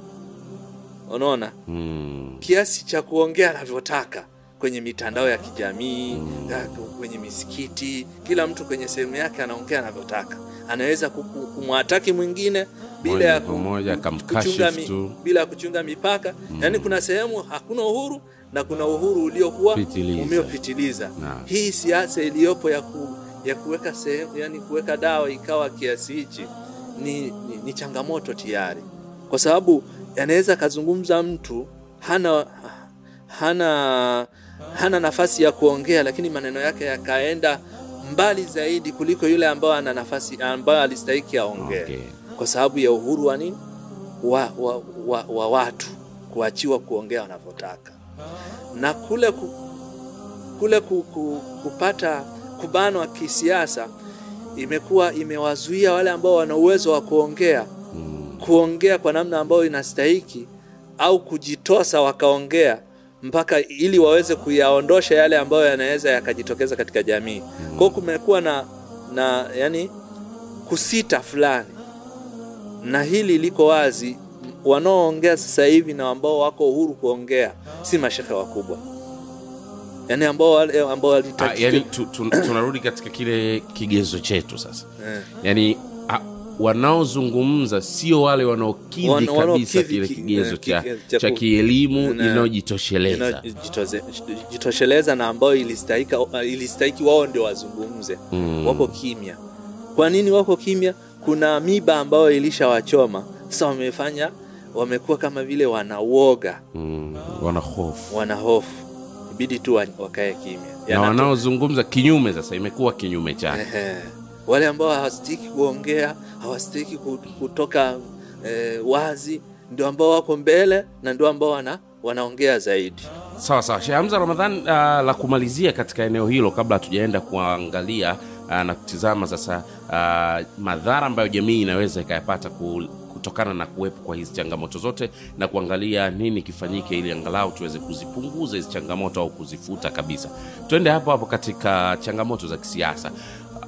unaona, Mm. kiasi cha kuongea anavyotaka kwenye mitandao ya kijamii kwenye misikiti, kila mtu kwenye sehemu yake anaongea anavyotaka. Anaweza kumwataki mwingine bila ya kuchunga mi- bila kuchunga mipaka. Yaani kuna sehemu hakuna uhuru na kuna uhuru uliokuwa Pitiliza. umeopitiliza. Hii siasa iliyopo ya ku, ya kuweka sehemu yani kuweka dawa ikawa kiasi hichi ni, ni, ni changamoto tayari, kwa sababu anaweza akazungumza mtu hana hana hana nafasi ya kuongea, lakini maneno yake yakaenda mbali zaidi kuliko yule ambayo ana nafasi ambayo alistahiki aongee Okay. kwa sababu ya uhuru wa nini wa, wa, wa, wa watu kuachiwa kuongea wanavyotaka na kule ku, kule ku, ku, kupata kubanwa kisiasa imekuwa imewazuia wale ambao wana uwezo wa kuongea Mm. kuongea kwa namna ambayo inastahiki au kujitosa wakaongea mpaka ili waweze kuyaondosha yale ambayo yanaweza yakajitokeza katika jamii. Kwa hiyo kumekuwa na, na yani kusita fulani, na hili liko wazi. Wanaoongea sasa hivi na ambao wako uhuru kuongea si mashehe wakubwa, yani ambao ambao Ah, yani tu, tu, tunarudi katika kile kigezo chetu sasa eh. yani wanaozungumza sio wale wanaokidhi Wana- kabisa kile kigezo cha, cha kielimu na- inayojitosheleza. jitosheleza na ambayo ilistahiki wao ndio wazungumze. Mm. wako kimya. Kwa nini wako kimya? Kuna miba ambayo ilishawachoma. Sasa wamefanya wamekuwa kama vile wanauoga mm, wanahofu wana ibidi tu wakae kimya. Na wanaozungumza kinyume sasa imekuwa kinyume chake. Wale ambao hawastahiki kuongea hawastahiki kutoka e, wazi ndio ambao wako mbele na ndio ambao wana, wanaongea zaidi. Sawa sawa. Sheikh Hamza Ramadhan uh, la kumalizia katika eneo hilo kabla hatujaenda kuangalia uh, na kutizama sasa uh, madhara ambayo jamii inaweza ikayapata kutokana na kuwepo kwa hizi changamoto zote na kuangalia nini kifanyike ili angalau tuweze kuzipunguza hizi changamoto au kuzifuta kabisa. Twende hapo hapo katika changamoto za kisiasa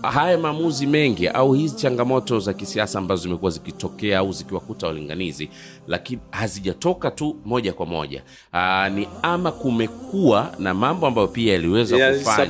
haya maamuzi mengi au hizi changamoto za kisiasa ambazo zimekuwa zikitokea au zikiwakuta walinganizi lakini hazijatoka tu moja kwa moja. Aa, ni ama kumekuwa na mambo ambayo pia yaliweza kufanywa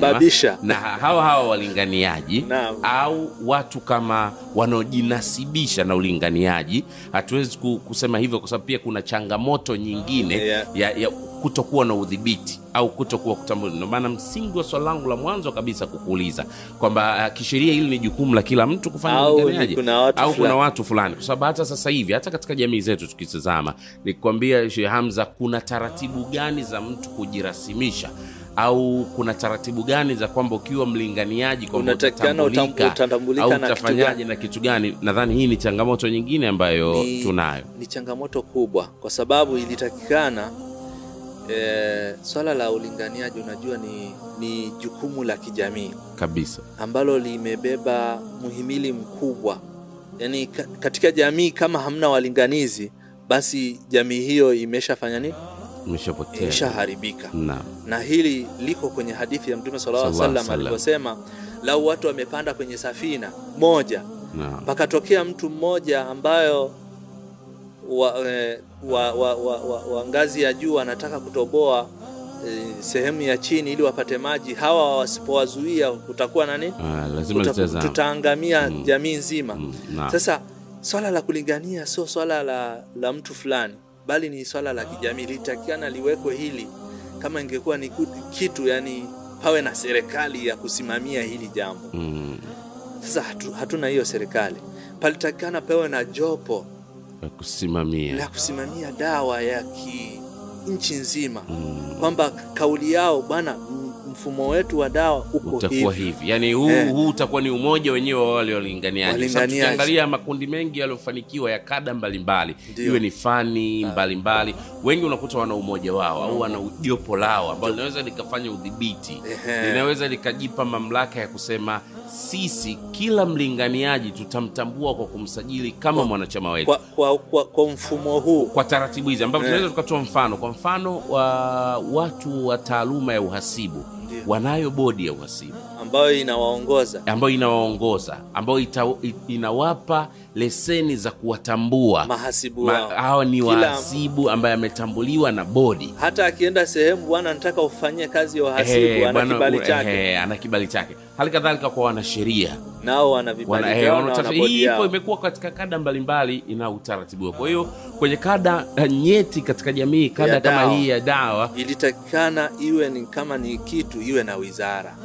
na hawa hawa walinganiaji au watu kama wanaojinasibisha na ulinganiaji. Hatuwezi kusema hivyo kwa sababu pia kuna changamoto nyingine Yeah. ya, ya kutokuwa na udhibiti au kutokuwa kutambua. Ndio maana msingi wa swali langu la mwanzo kabisa kukuuliza kwamba uh, kisheria hili ni jukumu la kila mtu kufanya watu au kuna fulani. watu fulani, kwa sababu hata sasa hivi hata katika jamii zetu tukitazama, nikwambia Sheikh Hamza, kuna taratibu gani za mtu kujirasimisha au kuna taratibu gani za kwamba ukiwa mlinganiaji kwamba utatambulika au na kitu utafanyaje gani? na kitu gani? Nadhani hii ni changamoto nyingine ambayo Ni- tunayo ni changamoto kubwa kwa sababu ilitakikana e, swala la ulinganiaji unajua ni, ni jukumu la kijamii kabisa. ambalo limebeba muhimili mkubwa yaani ka, katika jamii kama hamna walinganizi basi jamii hiyo imeshafanya nini Imeshapotea. imeshaharibika Na, na hili liko kwenye hadithi ya mtume sallallahu alaihi wasallam lau watu wamepanda kwenye safina moja Naam. pakatokea mtu mmoja ambayo wa, eh, wa, wa, wa, wa, wa ngazi ya juu wanataka kutoboa eh, sehemu ya chini ili wapate maji. Hawa wasipowazuia kutakuwa na nini? Ah, Kuta- tutaangamia Mm. jamii nzima. Mm, sasa swala la kulingania sio swala la, la mtu fulani bali ni swala la kijamii. Litakiana liwekwe hili kama ingekuwa ni kitu yani pawe na serikali ya kusimamia hili jambo. Mm, sasa hatu, hatuna hiyo serikali. Palitakikana pewe na jopo ya kusimamia. La kusimamia dawa ya ki nchi nzima. Mm, kwamba kauli yao bwana mfumo wetu wa dawa uko utakuwa hivi. hivi. Yani huu Eh. huu utakuwa ni umoja wenyewe wa wale walinganiaji tukiangalia makundi mengi yaliyofanikiwa ya kada mbalimbali iwe ni fani mbalimbali wengi unakuta wana umoja wao au wana jopo lao ambalo linaweza likafanya udhibiti. Linaweza likajipa mamlaka ya kusema sisi kila mlinganiaji tutamtambua kwa kumsajili kama mwanachama wetu. kwa, kwa, kwa, kwa mfumo huu. Kwa taratibu hizi ambapo Eh. tunaweza tukatoa mfano. Kwa mfano wa watu wa taaluma ya uhasibu. Wanayo bodi ya uhasibu ambayo inawaongoza. ambayo inawaongoza ambayo ita, inawapa leseni za kuwatambua. Mahasibu Ma- hawa ni wahasibu ambaye ametambuliwa na bodi. Hata akienda sehemu bwana nataka ufanyie kazi ya wahasibu ana kibali chake. ana kibali chake. Hali kadhalika kwa wanasheria. Nao wana vibali wana, hii ipo imekuwa katika kada mbalimbali ina utaratibu wake. kwa hiyo kwenye kada eh, nyeti katika jamii kada Ya kama dawa. hii ya dawa ilitakikana iwe ni kama ni kitu iwe na wizara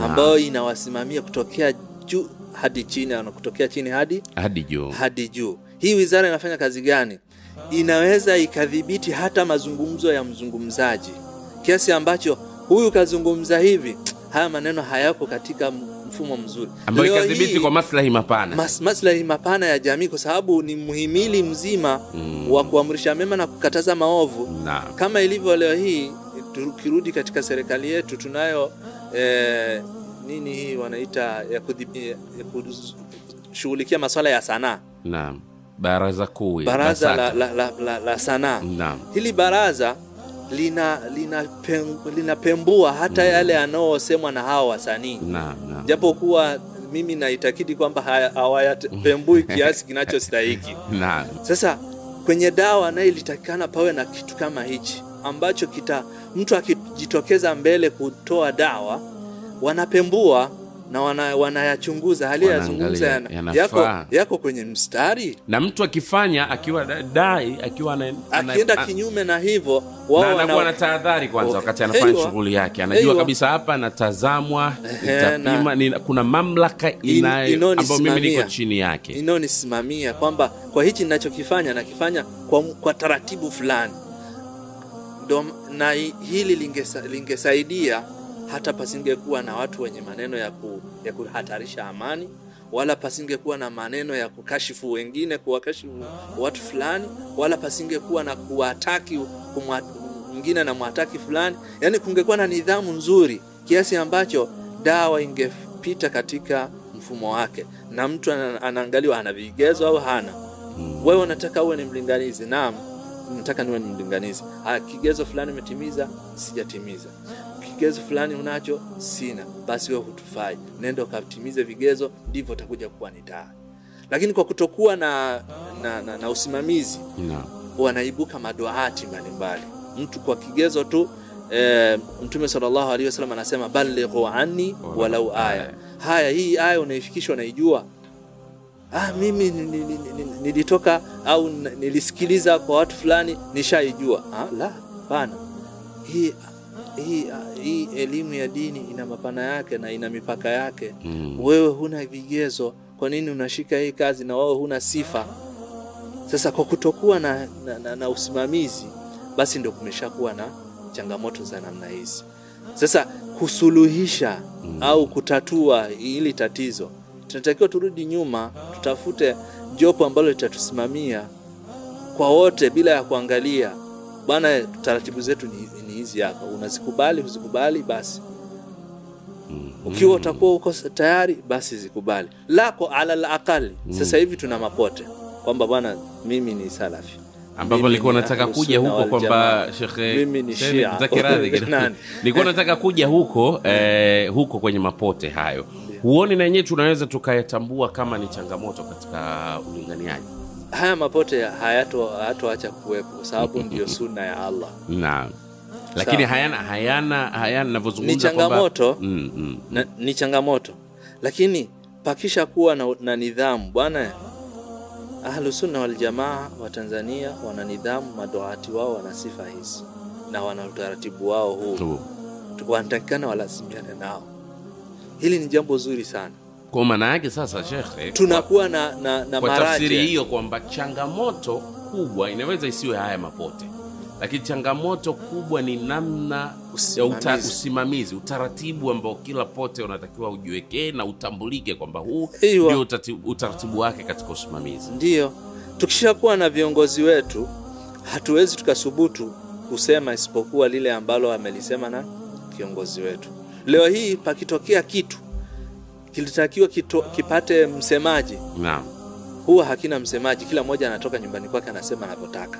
ambayo inawasimamia kutokea juu hadi chini na kutokea chini hadi hadi juu. hadi juu. Hii wizara inafanya kazi gani? Inaweza ikadhibiti hata mazungumzo ya mzungumzaji. Kiasi ambacho huyu kazungumza hivi haya maneno hayako katika mfumo mzuri. Ambayo ikadhibiti kwa maslahi mapana. mas, maslahi mapana ya jamii kwa sababu ni muhimili mzima Mm. wa kuamrisha mema na kukataza maovu. Na kama ilivyo leo hii tukirudi katika serikali yetu tunayo eh, nini hii wanaita ya kushughulikia maswala ya sanaa. Naam. Baraza kuu baraza la, la, la, la, la sanaa. Naam. Hili baraza lina linapembua lina hata hata yale yanayosemwa na hawa wasanii. Naam naam. Japokuwa mimi naitakidi kwamba hawayapembui kiasi kinachostahiki. Naam. Sasa kwenye dawa naye ilitakikana pawe na kitu kama hichi ambacho kita mtu akijitokeza mbele kutoa dawa wanapembua na wana, wanayachunguza. Aliyeyazungumza yana, yako, yako kwenye mstari? Na mtu akifanya akiwa dai akiwa akienda kinyume na hivyo na wao anakuwa na tahadhari kwanza wakati anafanya shughuli yake. Anajua heywa. kabisa hapa anatazamwa itapima na, kuna mamlaka inayo ambayo mimi niko chini yake. Inayonisimamia kwamba kwa hichi ninachokifanya nakifanya kwa, kwa taratibu fulani na hili lingesa, lingesaidia hata pasingekuwa na watu wenye maneno ya, ku, ya kuhatarisha amani wala pasingekuwa na maneno ya kukashifu wengine kuwakashifu watu fulani wala pasingekuwa na kuwataki mwingine na mwataki fulani. Yaani kungekuwa na nidhamu nzuri kiasi ambacho dawa ingepita katika mfumo wake na mtu anaangaliwa ana vigezo au hana. Wewe unataka uwe ni mlinganizi? Naam nataka niwe ni mlinganizi. Haya kigezo fulani umetimiza sijatimiza. Kigezo fulani unacho sina. Basi wewe hutufai. Nenda ukatimize vigezo ndivyo utakuja kuwa ni taa. Lakini kwa kutokuwa na, na, na, na usimamizi no. wanaibuka madoati mbalimbali. Mtu kwa kigezo tu e, mtume sallallahu alaihi wasallam anasema balighu anni walau aya. Haya hii aya unaifikisha, naijua ah, mimi ni- ni- ni- ni- nilitoka au nilisikiliza kwa watu fulani nishaijua. Ah, la hapana. Hii, hii, hii elimu ya dini ina mapana yake na ina mipaka yake. Mm. wewe huna vigezo kwa nini unashika hii kazi na wewe huna sifa? Sasa kwa kutokuwa na, na, na, na usimamizi basi ndio kumeshakuwa na changamoto za namna hizi. Sasa kusuluhisha au kutatua hili tatizo tunatakiwa turudi nyuma tutafute jopo ambalo litatusimamia kwa wote bila ya kuangalia. Bwana taratibu zetu ni, hizi hapa. Unazikubali huzikubali, basi. Ukiwa utakuwa uko tayari basi zikubali. Lako ala alaqali sasa hivi tuna mapote kwamba bwana mimi ni salafi. Ambapo nilikuwa nataka kuja huko kwamba shekhe nilikuwa nataka kuja huko eh, huko kwenye mapote hayo huoni na yenyewe tunaweza tukayatambua kama ni changamoto katika ulinganiaji? Haya mapote hayato hayatoacha kuwepo kwa sababu ndio sunna ya Allah. Naam. Lakini hayana hayana hayana ni navyozungumza kwamba- changamoto. Mm, mm. na, ni changamoto. Lakini pakisha kuwa na, na nidhamu bwana ahlusunna waljamaa wa tanzania wana nidhamu madoati wao wana sifa hizi na wana utaratibu wao huu. Wanatakikana walazimiane nao hili ni jambo zuri sana. Kwa maana yake sasa shekhe tunakuwa na, na, na kwa tafsiri hiyo kwamba changamoto kubwa inaweza isiwe haya mapote lakini changamoto kubwa ni namna ya uta, Usimamizi. usimamizi utaratibu ambao kila pote unatakiwa ujiwekee na utambulike kwamba huu ndio utaratibu wake katika usimamizi. Ndiyo. Tukishakuwa na viongozi wetu hatuwezi tukasubutu kusema isipokuwa lile ambalo amelisema na kiongozi wetu leo hii pakitokea kitu kilitakiwa kito, kipate msemaji. Naam. Huwa hakina msemaji kila mmoja anatoka nyumbani kwake anasema anavyotaka.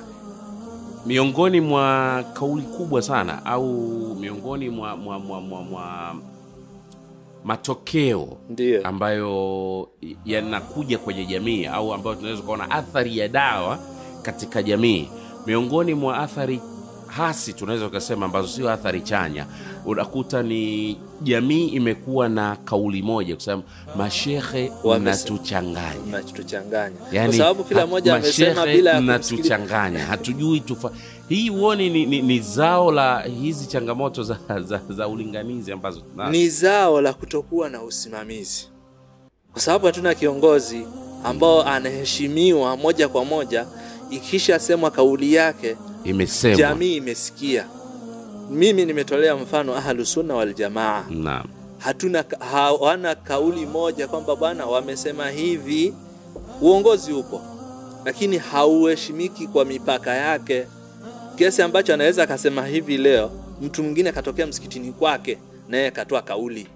Miongoni mwa kauli kubwa sana au miongoni mwa, mwa, mwa, mwa, mwa matokeo ndiyo. ambayo yanakuja kwenye jamii au ambayo tunaweza kuona athari ya dawa katika jamii. Miongoni mwa athari hasi tunaweza ukasema ambazo sio athari chanya unakuta ni jamii imekuwa na kauli moja kusema mashehe mnatuchanganya. mnatuchanganya. Yani, kwa sababu kila mmoja amesema mashehe bila mnatuchanganya. Hatujui tufa hii huoni ni, ni, ni zao la hizi changamoto za, za, za ulinganizi ambazo na... ni zao la kutokuwa na usimamizi, kwa sababu hatuna kiongozi ambao anaheshimiwa moja kwa moja. Ikishasemwa kauli yake, imesemwa. jamii imesikia. Mimi nimetolea mfano Ahlusunna Waljamaa. Naam hatuna hawana kauli moja kwamba bwana wamesema hivi. Uongozi upo, lakini hauheshimiki kwa mipaka yake, kiasi ambacho anaweza akasema hivi leo, mtu mwingine akatokea msikitini kwake naye akatoa kauli,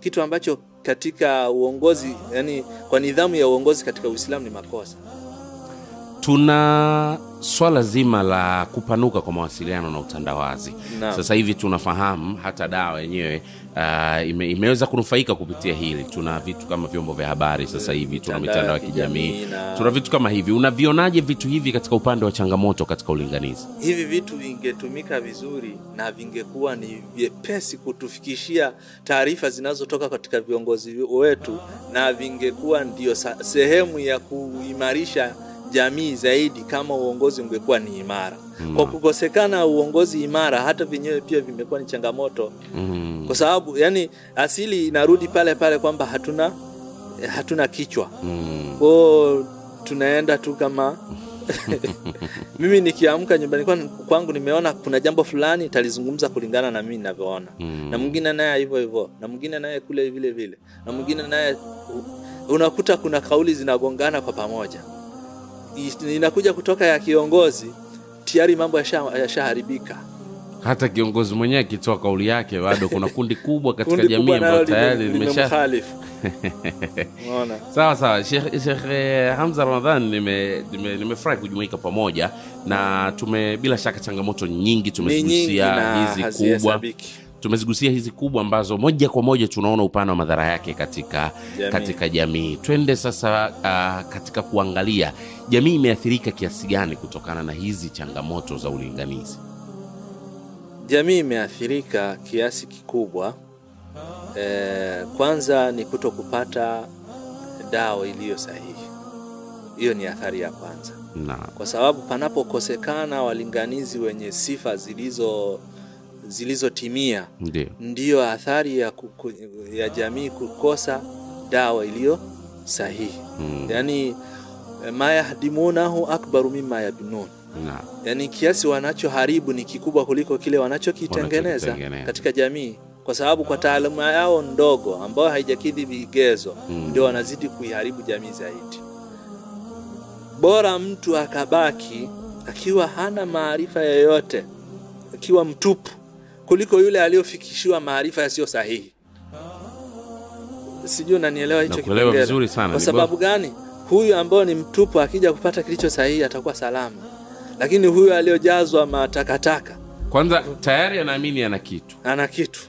kitu ambacho katika uongozi, yani kwa nidhamu ya uongozi katika Uislamu ni makosa. Tuna swala zima la kupanuka kwa mawasiliano na utandawazi. No. sasa hivi tunafahamu hata dawa yenyewe uh, ime, imeweza kunufaika kupitia hili. Tuna vitu kama vyombo vya habari sasa hivi tuna Mitandao ya kijamii. kijamii na- tuna vitu kama hivi. Unavionaje vitu hivi katika upande wa changamoto katika ulinganizi? Hivi vitu vingetumika vizuri na vingekuwa ni vyepesi kutufikishia taarifa zinazotoka katika viongozi wetu, na vingekuwa ndio sa- sehemu ya kuimarisha jamii zaidi kama uongozi ungekuwa ni imara. Kwa kukosekana uongozi imara, hata vyenyewe pia vimekuwa ni changamoto, mm, kwa sababu yani asili inarudi pale pale kwamba hatuna hatuna kichwa. Mm, kwao tunaenda tu kama mimi nikiamka nyumbani kwangu nimeona kuna jambo fulani talizungumza kulingana na mimi ninavyoona. Mm. na mwingine naye hivyo hivyo na mwingine naye kule vile vile na mwingine naye unakuta kuna kauli zinagongana kwa pamoja inakuja kutoka ya kiongozi tayari mambo yasha- yashaharibika. Hata kiongozi mwenyewe akitoa kauli yake bado kuna kundi kubwa katika jamii ambayo tayari limesha sawa sawa. Sheikh eh, Hamza Ramadhan nimefurahi nime, nime kujumuika pamoja na tume bila shaka changamoto nyingi tumesusia hizi kubwa tumezigusia hizi kubwa ambazo moja kwa moja tunaona upana wa madhara yake katika Jamii. katika jamii twende sasa uh, katika kuangalia jamii imeathirika kiasi gani kutokana na hizi changamoto za ulinganizi Jamii imeathirika kiasi kikubwa. E, kwanza ni kuto kupata dawa iliyo sahihi. Hiyo ni athari ya kwanza, na kwa sababu panapokosekana walinganizi wenye sifa zilizo zilizotimia ndio ndiyo athari ya, kuku, ya jamii kukosa dawa iliyo sahihi Mm. yaani eh, ma yahdimunahu akbaru mima yabnun na yaani kiasi wanachoharibu ni kikubwa kuliko kile wanachokitengeneza Wanachokitengeneza. katika jamii kwa sababu kwa taaluma yao ndogo ambayo haijakidhi vigezo Mm. ndio wanazidi kuiharibu jamii zaidi bora mtu akabaki akiwa hana maarifa yoyote akiwa mtupu kuliko yule aliyofikishiwa maarifa yasiyo sahihi. Sijui unanielewa hicho kipengele. vizuri sana, kwa sababu gani? Huyu ambao ni mtupu akija kupata kilicho sahihi atakuwa salama. Lakini huyu aliyojazwa matakataka. Kwanza tayari anaamini ana kitu. Ana kitu.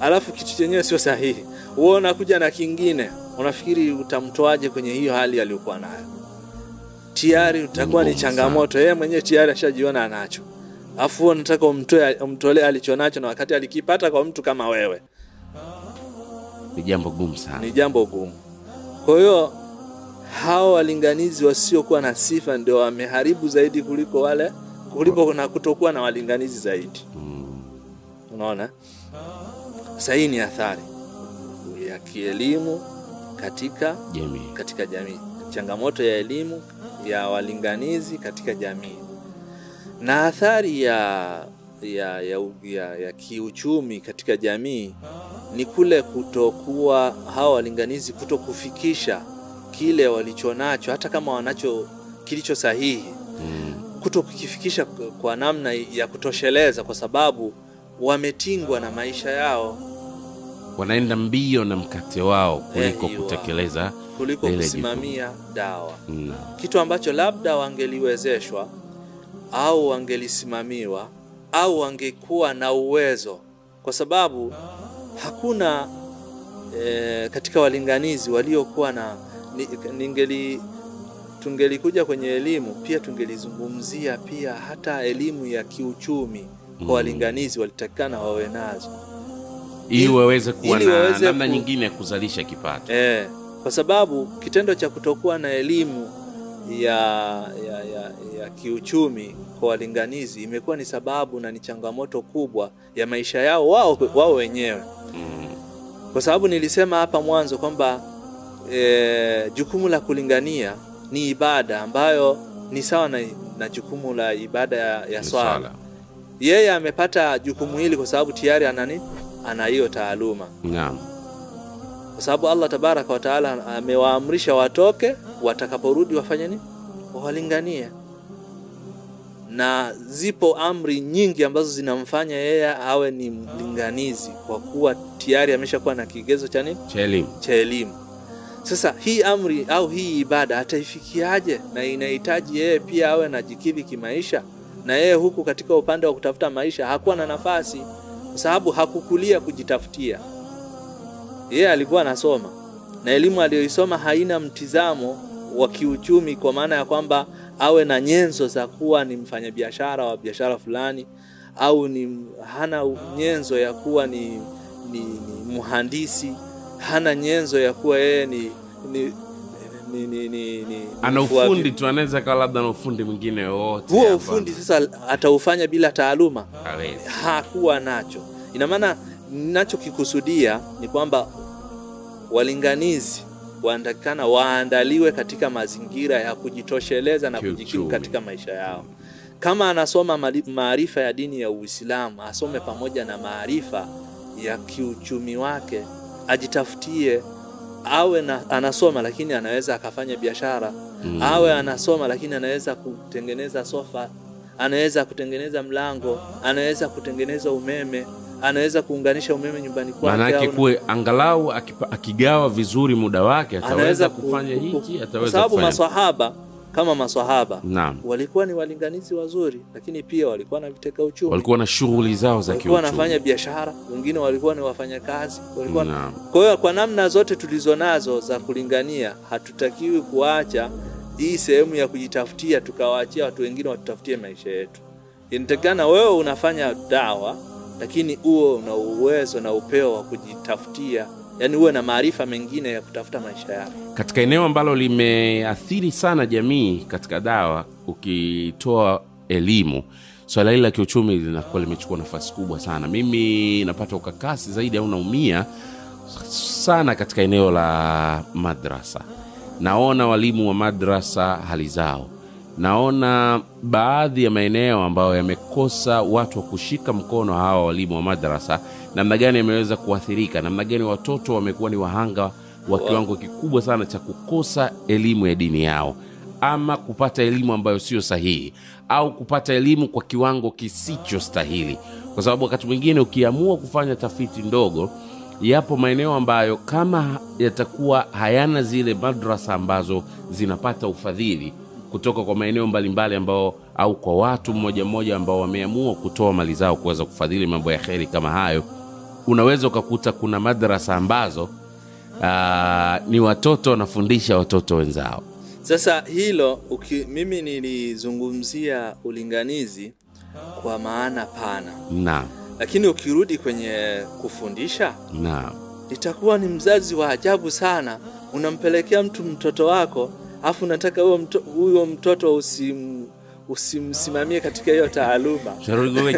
Alafu kitu chenyewe sio sahihi. Wewe unakuja na kingine. Unafikiri utamtoaje kwenye hiyo hali aliyokuwa nayo? Tayari utakuwa ni changamoto. Yeye mwenyewe tayari ashajiona anacho wewe unataka umtoe umtolee alichonacho na wakati alikipata kwa mtu kama wewe. Ni jambo gumu sana. Ni jambo gumu. Kwa hiyo hao walinganizi wasiokuwa na sifa ndio wameharibu zaidi kuliko wale kuliko na kutokuwa na walinganizi zaidi. Mm. unaona? Sahii ni athari ya kielimu katika jamii. katika jamii. Changamoto ya elimu ya walinganizi katika jamii na athari ya ya, ya, ya, ya kiuchumi katika jamii ni kule kutokuwa hawa walinganizi kuto kufikisha kile walichonacho hata kama wanacho kilicho sahihi Mm. kuto kukifikisha kwa namna ya kutosheleza kwa sababu wametingwa na maisha yao wanaenda mbio na mkate wao kuliko Ehiwa. kutekeleza kuliko kusimamia dawa no. kitu ambacho labda wangeliwezeshwa au wangelisimamiwa au wangekuwa na uwezo. Kwa sababu hakuna e, katika walinganizi waliokuwa na ningeli tungelikuja kwenye elimu pia tungelizungumzia pia hata elimu ya kiuchumi kwa Mm. walinganizi walitakikana wawe nazo. Ili waweze kuwa na namna ku- nyingine ya kuzalisha kipato. E, kwa sababu kitendo cha kutokuwa na elimu ya, ya, ya, ya kiuchumi kwa walinganizi imekuwa ni sababu na ni changamoto kubwa ya maisha yao wao, wao wenyewe, mm. kwa sababu nilisema hapa mwanzo kwamba e, jukumu la kulingania ni ibada ambayo ni sawa na, na jukumu la ibada ya, ya swala. swala. Yeye amepata jukumu hili kwa sababu tayari anani ana hiyo taaluma Naam. kwa sababu Allah tabaraka wa taala amewaamrisha watoke, watakaporudi wafanye nini? Wawalinganie. Na zipo amri nyingi ambazo zinamfanya yeye awe ni mlinganizi, kwa kuwa tayari ameshakuwa na kigezo cha nini, cha elimu cha elimu. Sasa hii amri au hii ibada ataifikiaje? Na inahitaji yeye pia awe na jikivi kimaisha, na yeye huku katika upande wa kutafuta maisha hakuwa na nafasi, kwa sababu hakukulia kujitafutia yeye alikuwa anasoma na elimu aliyoisoma haina mtizamo wa kiuchumi, kwa maana ya kwamba awe na nyenzo za kuwa ni mfanyabiashara wa biashara fulani, au ni hana nyenzo ya kuwa ni, ni, ni mhandisi, hana nyenzo ya kuwa yeye ni, ni, ni, ni, ni, ni ana ufundi tu anaweza kawa labda na ufundi mwingine wowote huo ufundi sasa ataufanya bila taaluma Hawezi. hakuwa nacho. Ina maana ninachokikusudia ni kwamba walinganizi wanatakikana waandaliwe katika mazingira ya kujitosheleza na kujikimu katika maisha yao. Kama anasoma maarifa ya dini ya Uislamu, asome pamoja na maarifa ya kiuchumi wake, ajitafutie awe na, anasoma lakini anaweza akafanya biashara Mm. awe anasoma lakini anaweza kutengeneza sofa, anaweza kutengeneza mlango, anaweza kutengeneza umeme, anaweza kuunganisha umeme nyumbani kwake. Maana yake kuwe angalau akigawa vizuri muda wake ataweza kufanya ku- hiki ataweza sababu maswahaba kama maswahaba naam walikuwa ni walinganizi wazuri, lakini pia walikuwa na viteka uchumi, walikuwa na shughuli zao za walikuwa wanafanya biashara, wengine walikuwa ni wafanyakazi, walikuwa Naam. Kwa hiyo kwa namna zote tulizo nazo za kulingania, hatutakiwi kuacha hii sehemu ya kujitafutia tukawaachia watu wengine watutafutie maisha yetu. Inatakana wewe unafanya dawa, lakini uwe una uwezo na upeo wa kujitafutia, yaani uwe na maarifa mengine ya kutafuta maisha yako. katika eneo ambalo limeathiri sana jamii katika dawa ukitoa elimu swala hili la kiuchumi linakuwa limechukua nafasi kubwa sana. Mimi napata ukakasi zaidi au naumia sana katika eneo la madrasa. Naona walimu wa madrasa hali zao naona baadhi ya maeneo ambayo yamekosa watu wa kushika mkono hawa walimu wa madarasa, namna gani yameweza kuathirika? Namna gani watoto wamekuwa ni wahanga wa kiwango kikubwa sana cha kukosa elimu ya dini yao? Ama kupata elimu ambayo sio sahihi? Au kupata elimu kwa kiwango kisichostahili? Kwa sababu wakati mwingine ukiamua kufanya tafiti ndogo yapo maeneo ambayo kama yatakuwa hayana zile madrasa ambazo zinapata ufadhili kutoka kwa maeneo mbalimbali ambao au kwa watu mmoja mmoja ambao wameamua kutoa mali zao kuweza kufadhili mambo ya kheri kama hayo unaweza ukakuta kuna madrasa ambazo aa, ni watoto wanafundisha watoto wenzao. Sasa hilo uki, mimi nilizungumzia ulinganizi kwa maana pana, naam. Lakini ukirudi kwenye kufundisha naam. itakuwa ni mzazi wa ajabu sana. Unampelekea mtu mtoto wako, afu unataka huyo mto, huyo mtoto usim, usimsimamie katika hiyo taaluma.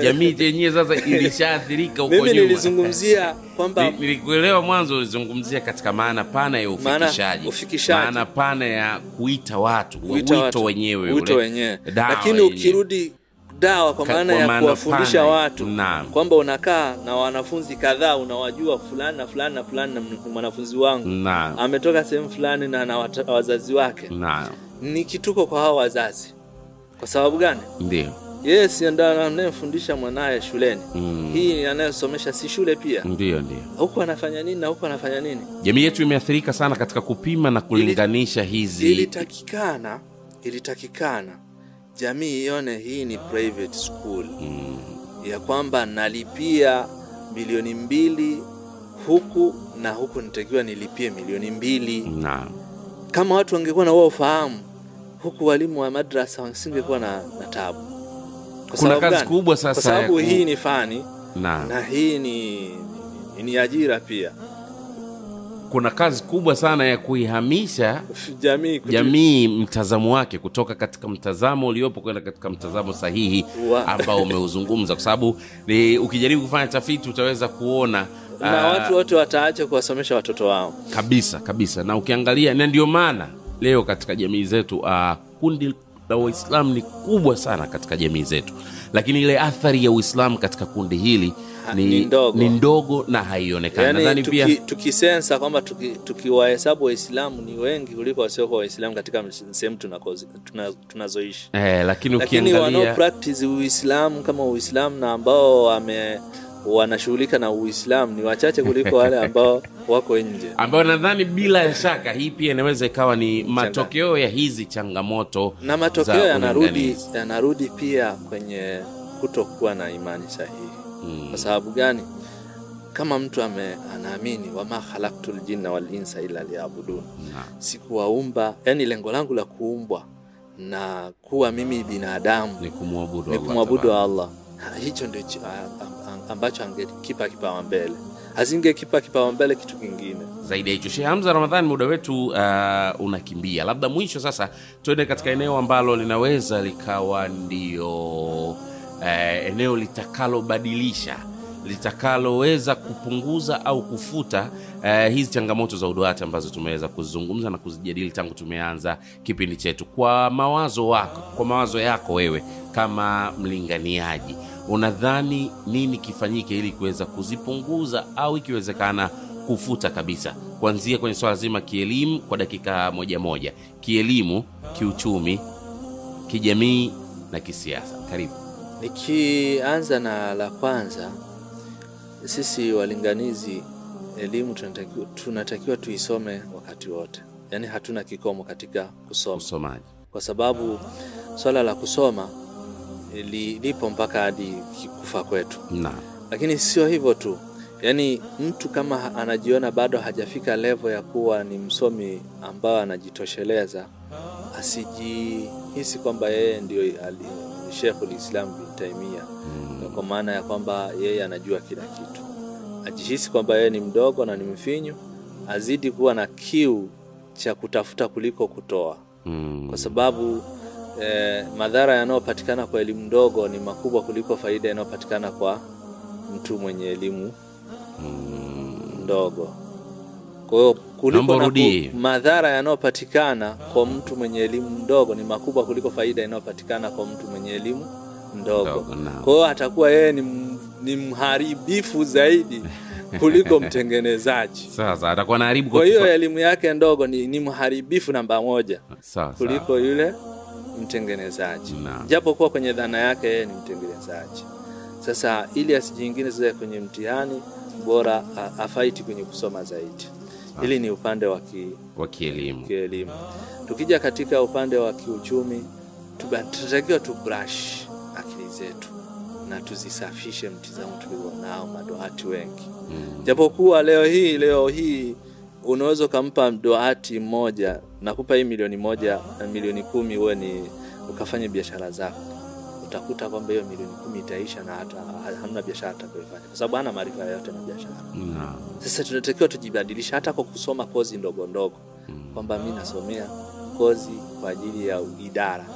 Jamii yenyewe sasa ilishaathirika huko Mimi nilizungumzia kwamba nilikuelewa mwanzo ulizungumzia katika maana pana ya ufikishaji. ufikishaji. maana pana ya kuita watu kuita wito watu, wenyewe wito wenyewe, lakini ukirudi dawa kwa maana ya kuwafundisha watu kwamba unakaa na wanafunzi kadhaa, unawajua fulani na fulani na fulani, na mwanafunzi wangu Naam. ametoka sehemu fulani na na wata- wazazi wake, Naam, ni kituko kwa hao wazazi. Kwa sababu gani? ndio Yeye si ndo anayemfundisha mwanaye shuleni. Mm. Hii anayesomesha si shule pia, ndio ndio huku anafanya nini na huku anafanya nini. jamii yetu imeathirika sana katika kupima na kulinganisha hizi Ilitakikana, ilitakikana jamii ione hii ni private school Mm, ya kwamba nalipia milioni mbili huku na huku nitakiwa nilipie milioni mbili. na. Kama watu wangekuwa na wao ufahamu, huku walimu wa madrasa wasingekuwa na, na tabu. Kuna kazi gani? kubwa sasa kwa sababu hii ni fani na, na hii ni, ni, ni ajira pia. Kuna kazi kubwa sana ya kuihamisha Jamii jamii mtazamo wake kutoka katika mtazamo uliopo kwenda katika mtazamo sahihi ambao umeuzungumza. Kwa sababu ukijaribu kufanya tafiti utaweza kuona na ah, watu wote wataacha kuwasomesha watoto wao. kabisa kabisa. Na ukiangalia na ndio maana leo katika jamii zetu uh, kundi la waislamu ni kubwa sana katika jamii zetu. Lakini ile athari ya uislamu katika kundi hili ni, ni ndogo. ni ndogo na haionekani Yani nadhani tuki, pia tukisensa kwamba tuki- tukiwahesabu Waislamu ni wengi kuliko wasiokuwa Waislamu katika sehemu tunazoishi tuna- tuna eh, lakini wanao practice Uislamu kama Uislamu na ambao wame wanashughulika na Uislamu ni wachache kuliko wale ambao wako nje. ambayo nadhani bila ya shaka hii pia inaweza ikawa ni matokeo ya hizi changamoto Na matokeo yanarudi yanarudi pia kwenye kutokuwa na imani sahihi. Mm. Kwa sababu gani? Kama mtu ame, anaamini wama khalaqtul jinna wal insa illa liyabudun, sikuwaumba, yani lengo langu la kuumbwa na kuwa mimi binadamu ni kumwabudu Allah kumwabudu. Allah. Ha, Hicho ndio ambacho angekipa kipawa mbele ambacho angekipa kipaumbele, asingekipa kipaumbele kitu kingine. zaidi ya hicho Sheikh Hamza Ramadhani, muda wetu uh, unakimbia. Labda mwisho sasa tuende katika eneo ambalo linaweza likawa ndio uh, eneo litakalobadilisha litakaloweza kupunguza au kufuta eh, hizi changamoto za udoati ambazo tumeweza kuzungumza na kuzijadili tangu tumeanza kipindi chetu. Kwa mawazo wako, kwa mawazo yako wewe kama mlinganiaji, unadhani nini kifanyike ili kuweza kuzipunguza au ikiwezekana kufuta kabisa, kuanzia kwenye swala zima kielimu, kwa dakika moja moja, kielimu, kiuchumi, kijamii na kisiasa. Karibu. Nikianza na la kwanza, sisi walinganizi elimu tunatakiwa, tunatakiwa tuisome wakati wote, yaani hatuna kikomo katika kusoma, Usomaji. kwa sababu swala la kusoma li, lipo mpaka hadi kufa kwetu. na. Lakini sio hivyo tu, yaani mtu kama anajiona bado hajafika levo ya kuwa ni msomi ambao anajitosheleza, asijihisi kwamba yeye ndio Sheikhul Islam bin mm. kwa maana ya kwamba yeye anajua kila kitu. Ajihisi kwamba yeye ni mdogo na ni mfinyu, azidi kuwa na kiu cha kutafuta kuliko kutoa Mm. kwa sababu eh, madhara yanayopatikana kwa elimu ndogo ni makubwa kuliko faida inayopatikana kwa mtu mwenye elimu ndogo. Kwa hiyo kuliko na ku, madhara yanayopatikana kwa mtu mwenye elimu ndogo ni makubwa kuliko faida inayopatikana kwa mtu mwenye elimu ndogo. Ndogo. Kwa hiyo atakuwa yeye ni, ni mharibifu zaidi kuliko mtengenezaji. sasa atakuwa anaharibu Kwa hiyo elimu yake ndogo ni, ni mharibifu namba moja kuliko yule mtengenezaji, japo kuwa kwenye dhana yake yeye ni mtengenezaji. Sasa ili asijiingine sasa kwenye mtihani, bora afaiti kwenye kusoma zaidi. Hili ni upande wa ki, kielimu kielimu. Tukija katika upande wa kiuchumi, tunatakiwa tu brush zetu na tuzisafishe mtizamo tulionao madohati wengi Mm. japokuwa leo hii leo hii unaweza ukampa mdoati mmoja nakupa hii milioni moja na milioni kumi uwe ni ukafanya biashara zako utakuta kwamba hiyo milioni kumi itaisha na hata hamna biashara atakayofanya kwa sababu hana maarifa yoyote na biashara mm. sasa tunatakiwa tujibadilishe hata kwa kusoma kozi ndogo ndogo kwamba mi nasomea kozi kwa ajili ya idara.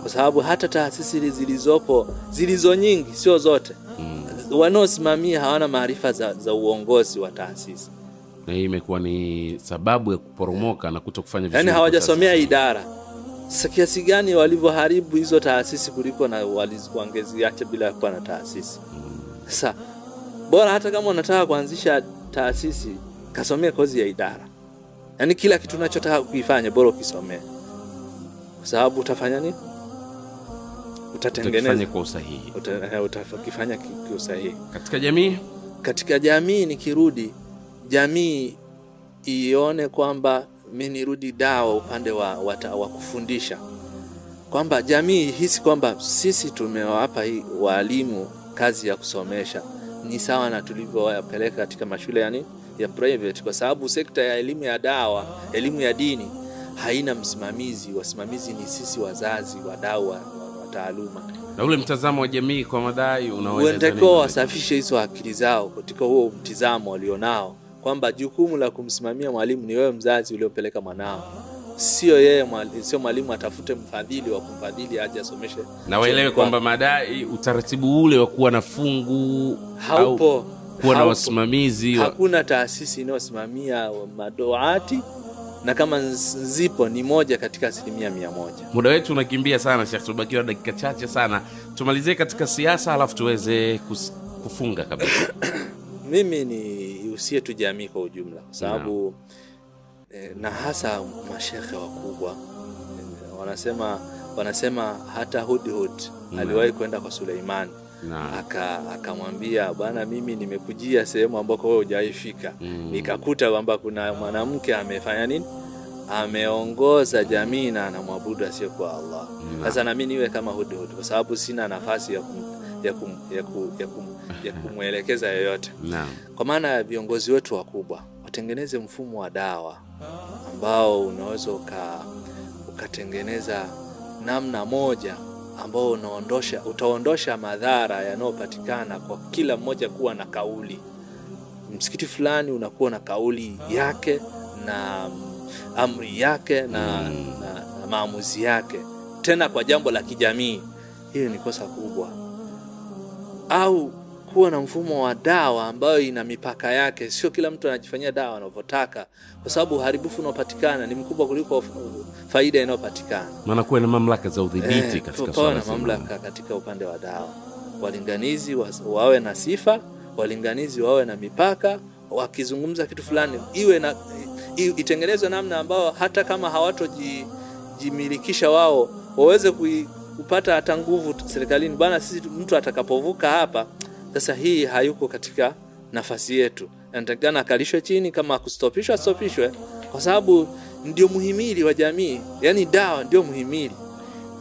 Kwa sababu hata taasisi zilizopo zilizo nyingi sio zote. Mm. wanaosimamia hawana maarifa za, za uongozi wa taasisi. Na hii imekuwa ni sababu ya kuporomoka na kuto kufanya vizuri yaani hawajasomea idara. Kiasi gani walivyoharibu hizo taasisi kuliko na wangeziacha bila ya kuwa na taasisi? Sasa bora hata kama unataka kuanzisha taasisi kasomea kozi ya idara. Yaani kila kitu unachotaka kuifanya bora ukisomea kwa sababu utafanya nini? Utatengeneza. Kwa usahihi. Eh, utakifanya kwa kiusahihi. Katika jamii? Katika jamii nikirudi jamii ione kwamba mi nirudi dawa upande wa, wa, wa kufundisha. Kwamba jamii hisi kwamba sisi tumewapa walimu waalimu kazi ya kusomesha. Ni sawa na tulivyowapeleka katika mashule yani ya private. Kwa sababu sekta ya elimu ya dawa elimu ya dini haina msimamizi. Wasimamizi ni sisi wazazi wadau wa, wa, wa taaluma. Na ule mtazamo wa jamii kwa madai unaoeleza wanatakiwa wasafishe hizo akili zao katika huo mtizamo walionao kwamba jukumu la kumsimamia mwalimu ni wewe mzazi uliopeleka mwanao. Sio yeye mwali- sio mwalimu atafute mfadhili wa kumfadhili aje asomeshe. Na waelewe kwamba madai utaratibu ule wa kuwa na fungu haupo. au kuwa na wasimamizi hakuna taasisi inayosimamia madoati na kama zipo ni moja katika asilimia mia moja. Muda wetu unakimbia sana Shekh, tumebakiwa dakika chache sana. Tumalizie katika siasa alafu tuweze kus... kufunga kabisa. Mimi ni usie tu jamii kwa ujumla kwa sababu eh, na hasa mashekhe wakubwa eh, wanasema wanasema hata hudhud aliwahi kwenda kwa suleimani na aka akamwambia bwana mimi nimekujia sehemu ambako wewe hujaifika Mm. nikakuta kwamba kuna mwanamke amefanya nini? Ameongoza jamii na anamwabudu asiyekuwa allah. Sasa nami niwe kama hudhud kwa sababu sina nafasi ya, kum, ya, kum, ya, kum, ya, kum, ya kumwelekeza yoyote. Kwa maana ya viongozi wetu wakubwa watengeneze mfumo wa dawa ambao unaweza ukatengeneza namna moja ambao unaondosha utaondosha madhara yanayopatikana kwa kila mmoja kuwa na kauli. Msikiti fulani unakuwa na kauli yake na amri yake na, Mm. na, na maamuzi yake. Tena kwa jambo la kijamii hiyo ni kosa kubwa. Au kuwa na mfumo wa dawa ambayo ina mipaka yake. Sio kila mtu anajifanyia dawa anavyotaka kwa sababu uharibifu unaopatikana ni mkubwa kuliko faida inayopatikana. Maana kuwe na mamlaka za udhibiti Eh, katika swala na mamlaka katika upande wa dawa. Walinganizi wawe na sifa walinganizi wawe na mipaka wakizungumza kitu fulani iwe na itengenezwe namna ambayo hata kama hawatojimilikisha wao waweze kupata hata nguvu serikalini. Bana sisi mtu atakapovuka hapa sasa hii hayuko katika nafasi yetu. Anatakikana akalishwe chini kama akustopishwa astopishwe, kwa sababu ndio muhimili wa jamii. Yaani dawa ndio muhimili.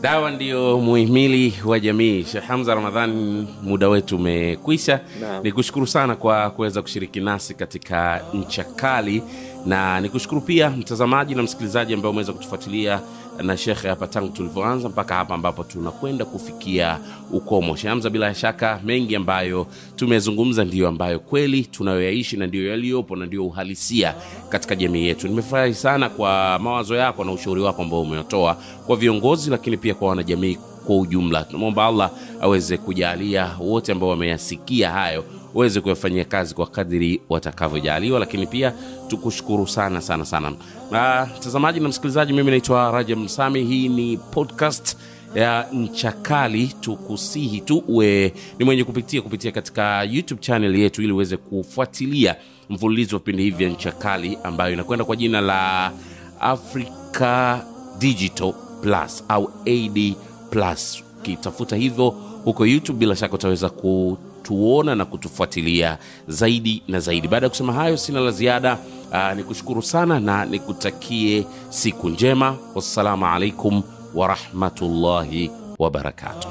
Dawa ndiyo muhimili wa jamii. Shekh hamza Ramadhani, muda wetu umekwisha. Nikushukuru ni kushukuru sana kwa kuweza kushiriki nasi katika ncha kali. Na ni kushukuru pia mtazamaji na msikilizaji ambaye umeweza kutufuatilia na shekhe hapa tangu tulivyoanza mpaka hapa ambapo tunakwenda kufikia ukomo. Shamza, bila shaka mengi ambayo tumezungumza ndiyo ambayo kweli tunayoyaishi na ndiyo yaliyopo na ndiyo uhalisia katika jamii yetu. Nimefurahi sana kwa mawazo yako na ushauri wako ambao umeotoa kwa viongozi, lakini pia kwa wanajamii kwa ujumla. Tunamwomba Allah aweze kujalia wote ambao wameyasikia hayo waweze kuyafanyia kazi kwa kadiri watakavyojaliwa, lakini pia tukushukuru sana sana sana. Na mtazamaji na msikilizaji, mimi naitwa raja Msami. Hii ni podcast ya ncha kali. Tukusihi tu uwe ni mwenye kupitia kupitia katika YouTube channel yetu ili uweze kufuatilia mfululizo wa vipindi hivi vya ncha kali ambayo inakwenda kwa jina la Africa Digital Plus au AD Plus. Ukitafuta hivyo huko YouTube, bila shaka utaweza kutuona na kutufuatilia zaidi na zaidi. Baada ya kusema hayo, sina la ziada. Uh, nikushukuru sana na nikutakie siku njema. Wassalamu alaikum warahmatullahi wabarakatuh.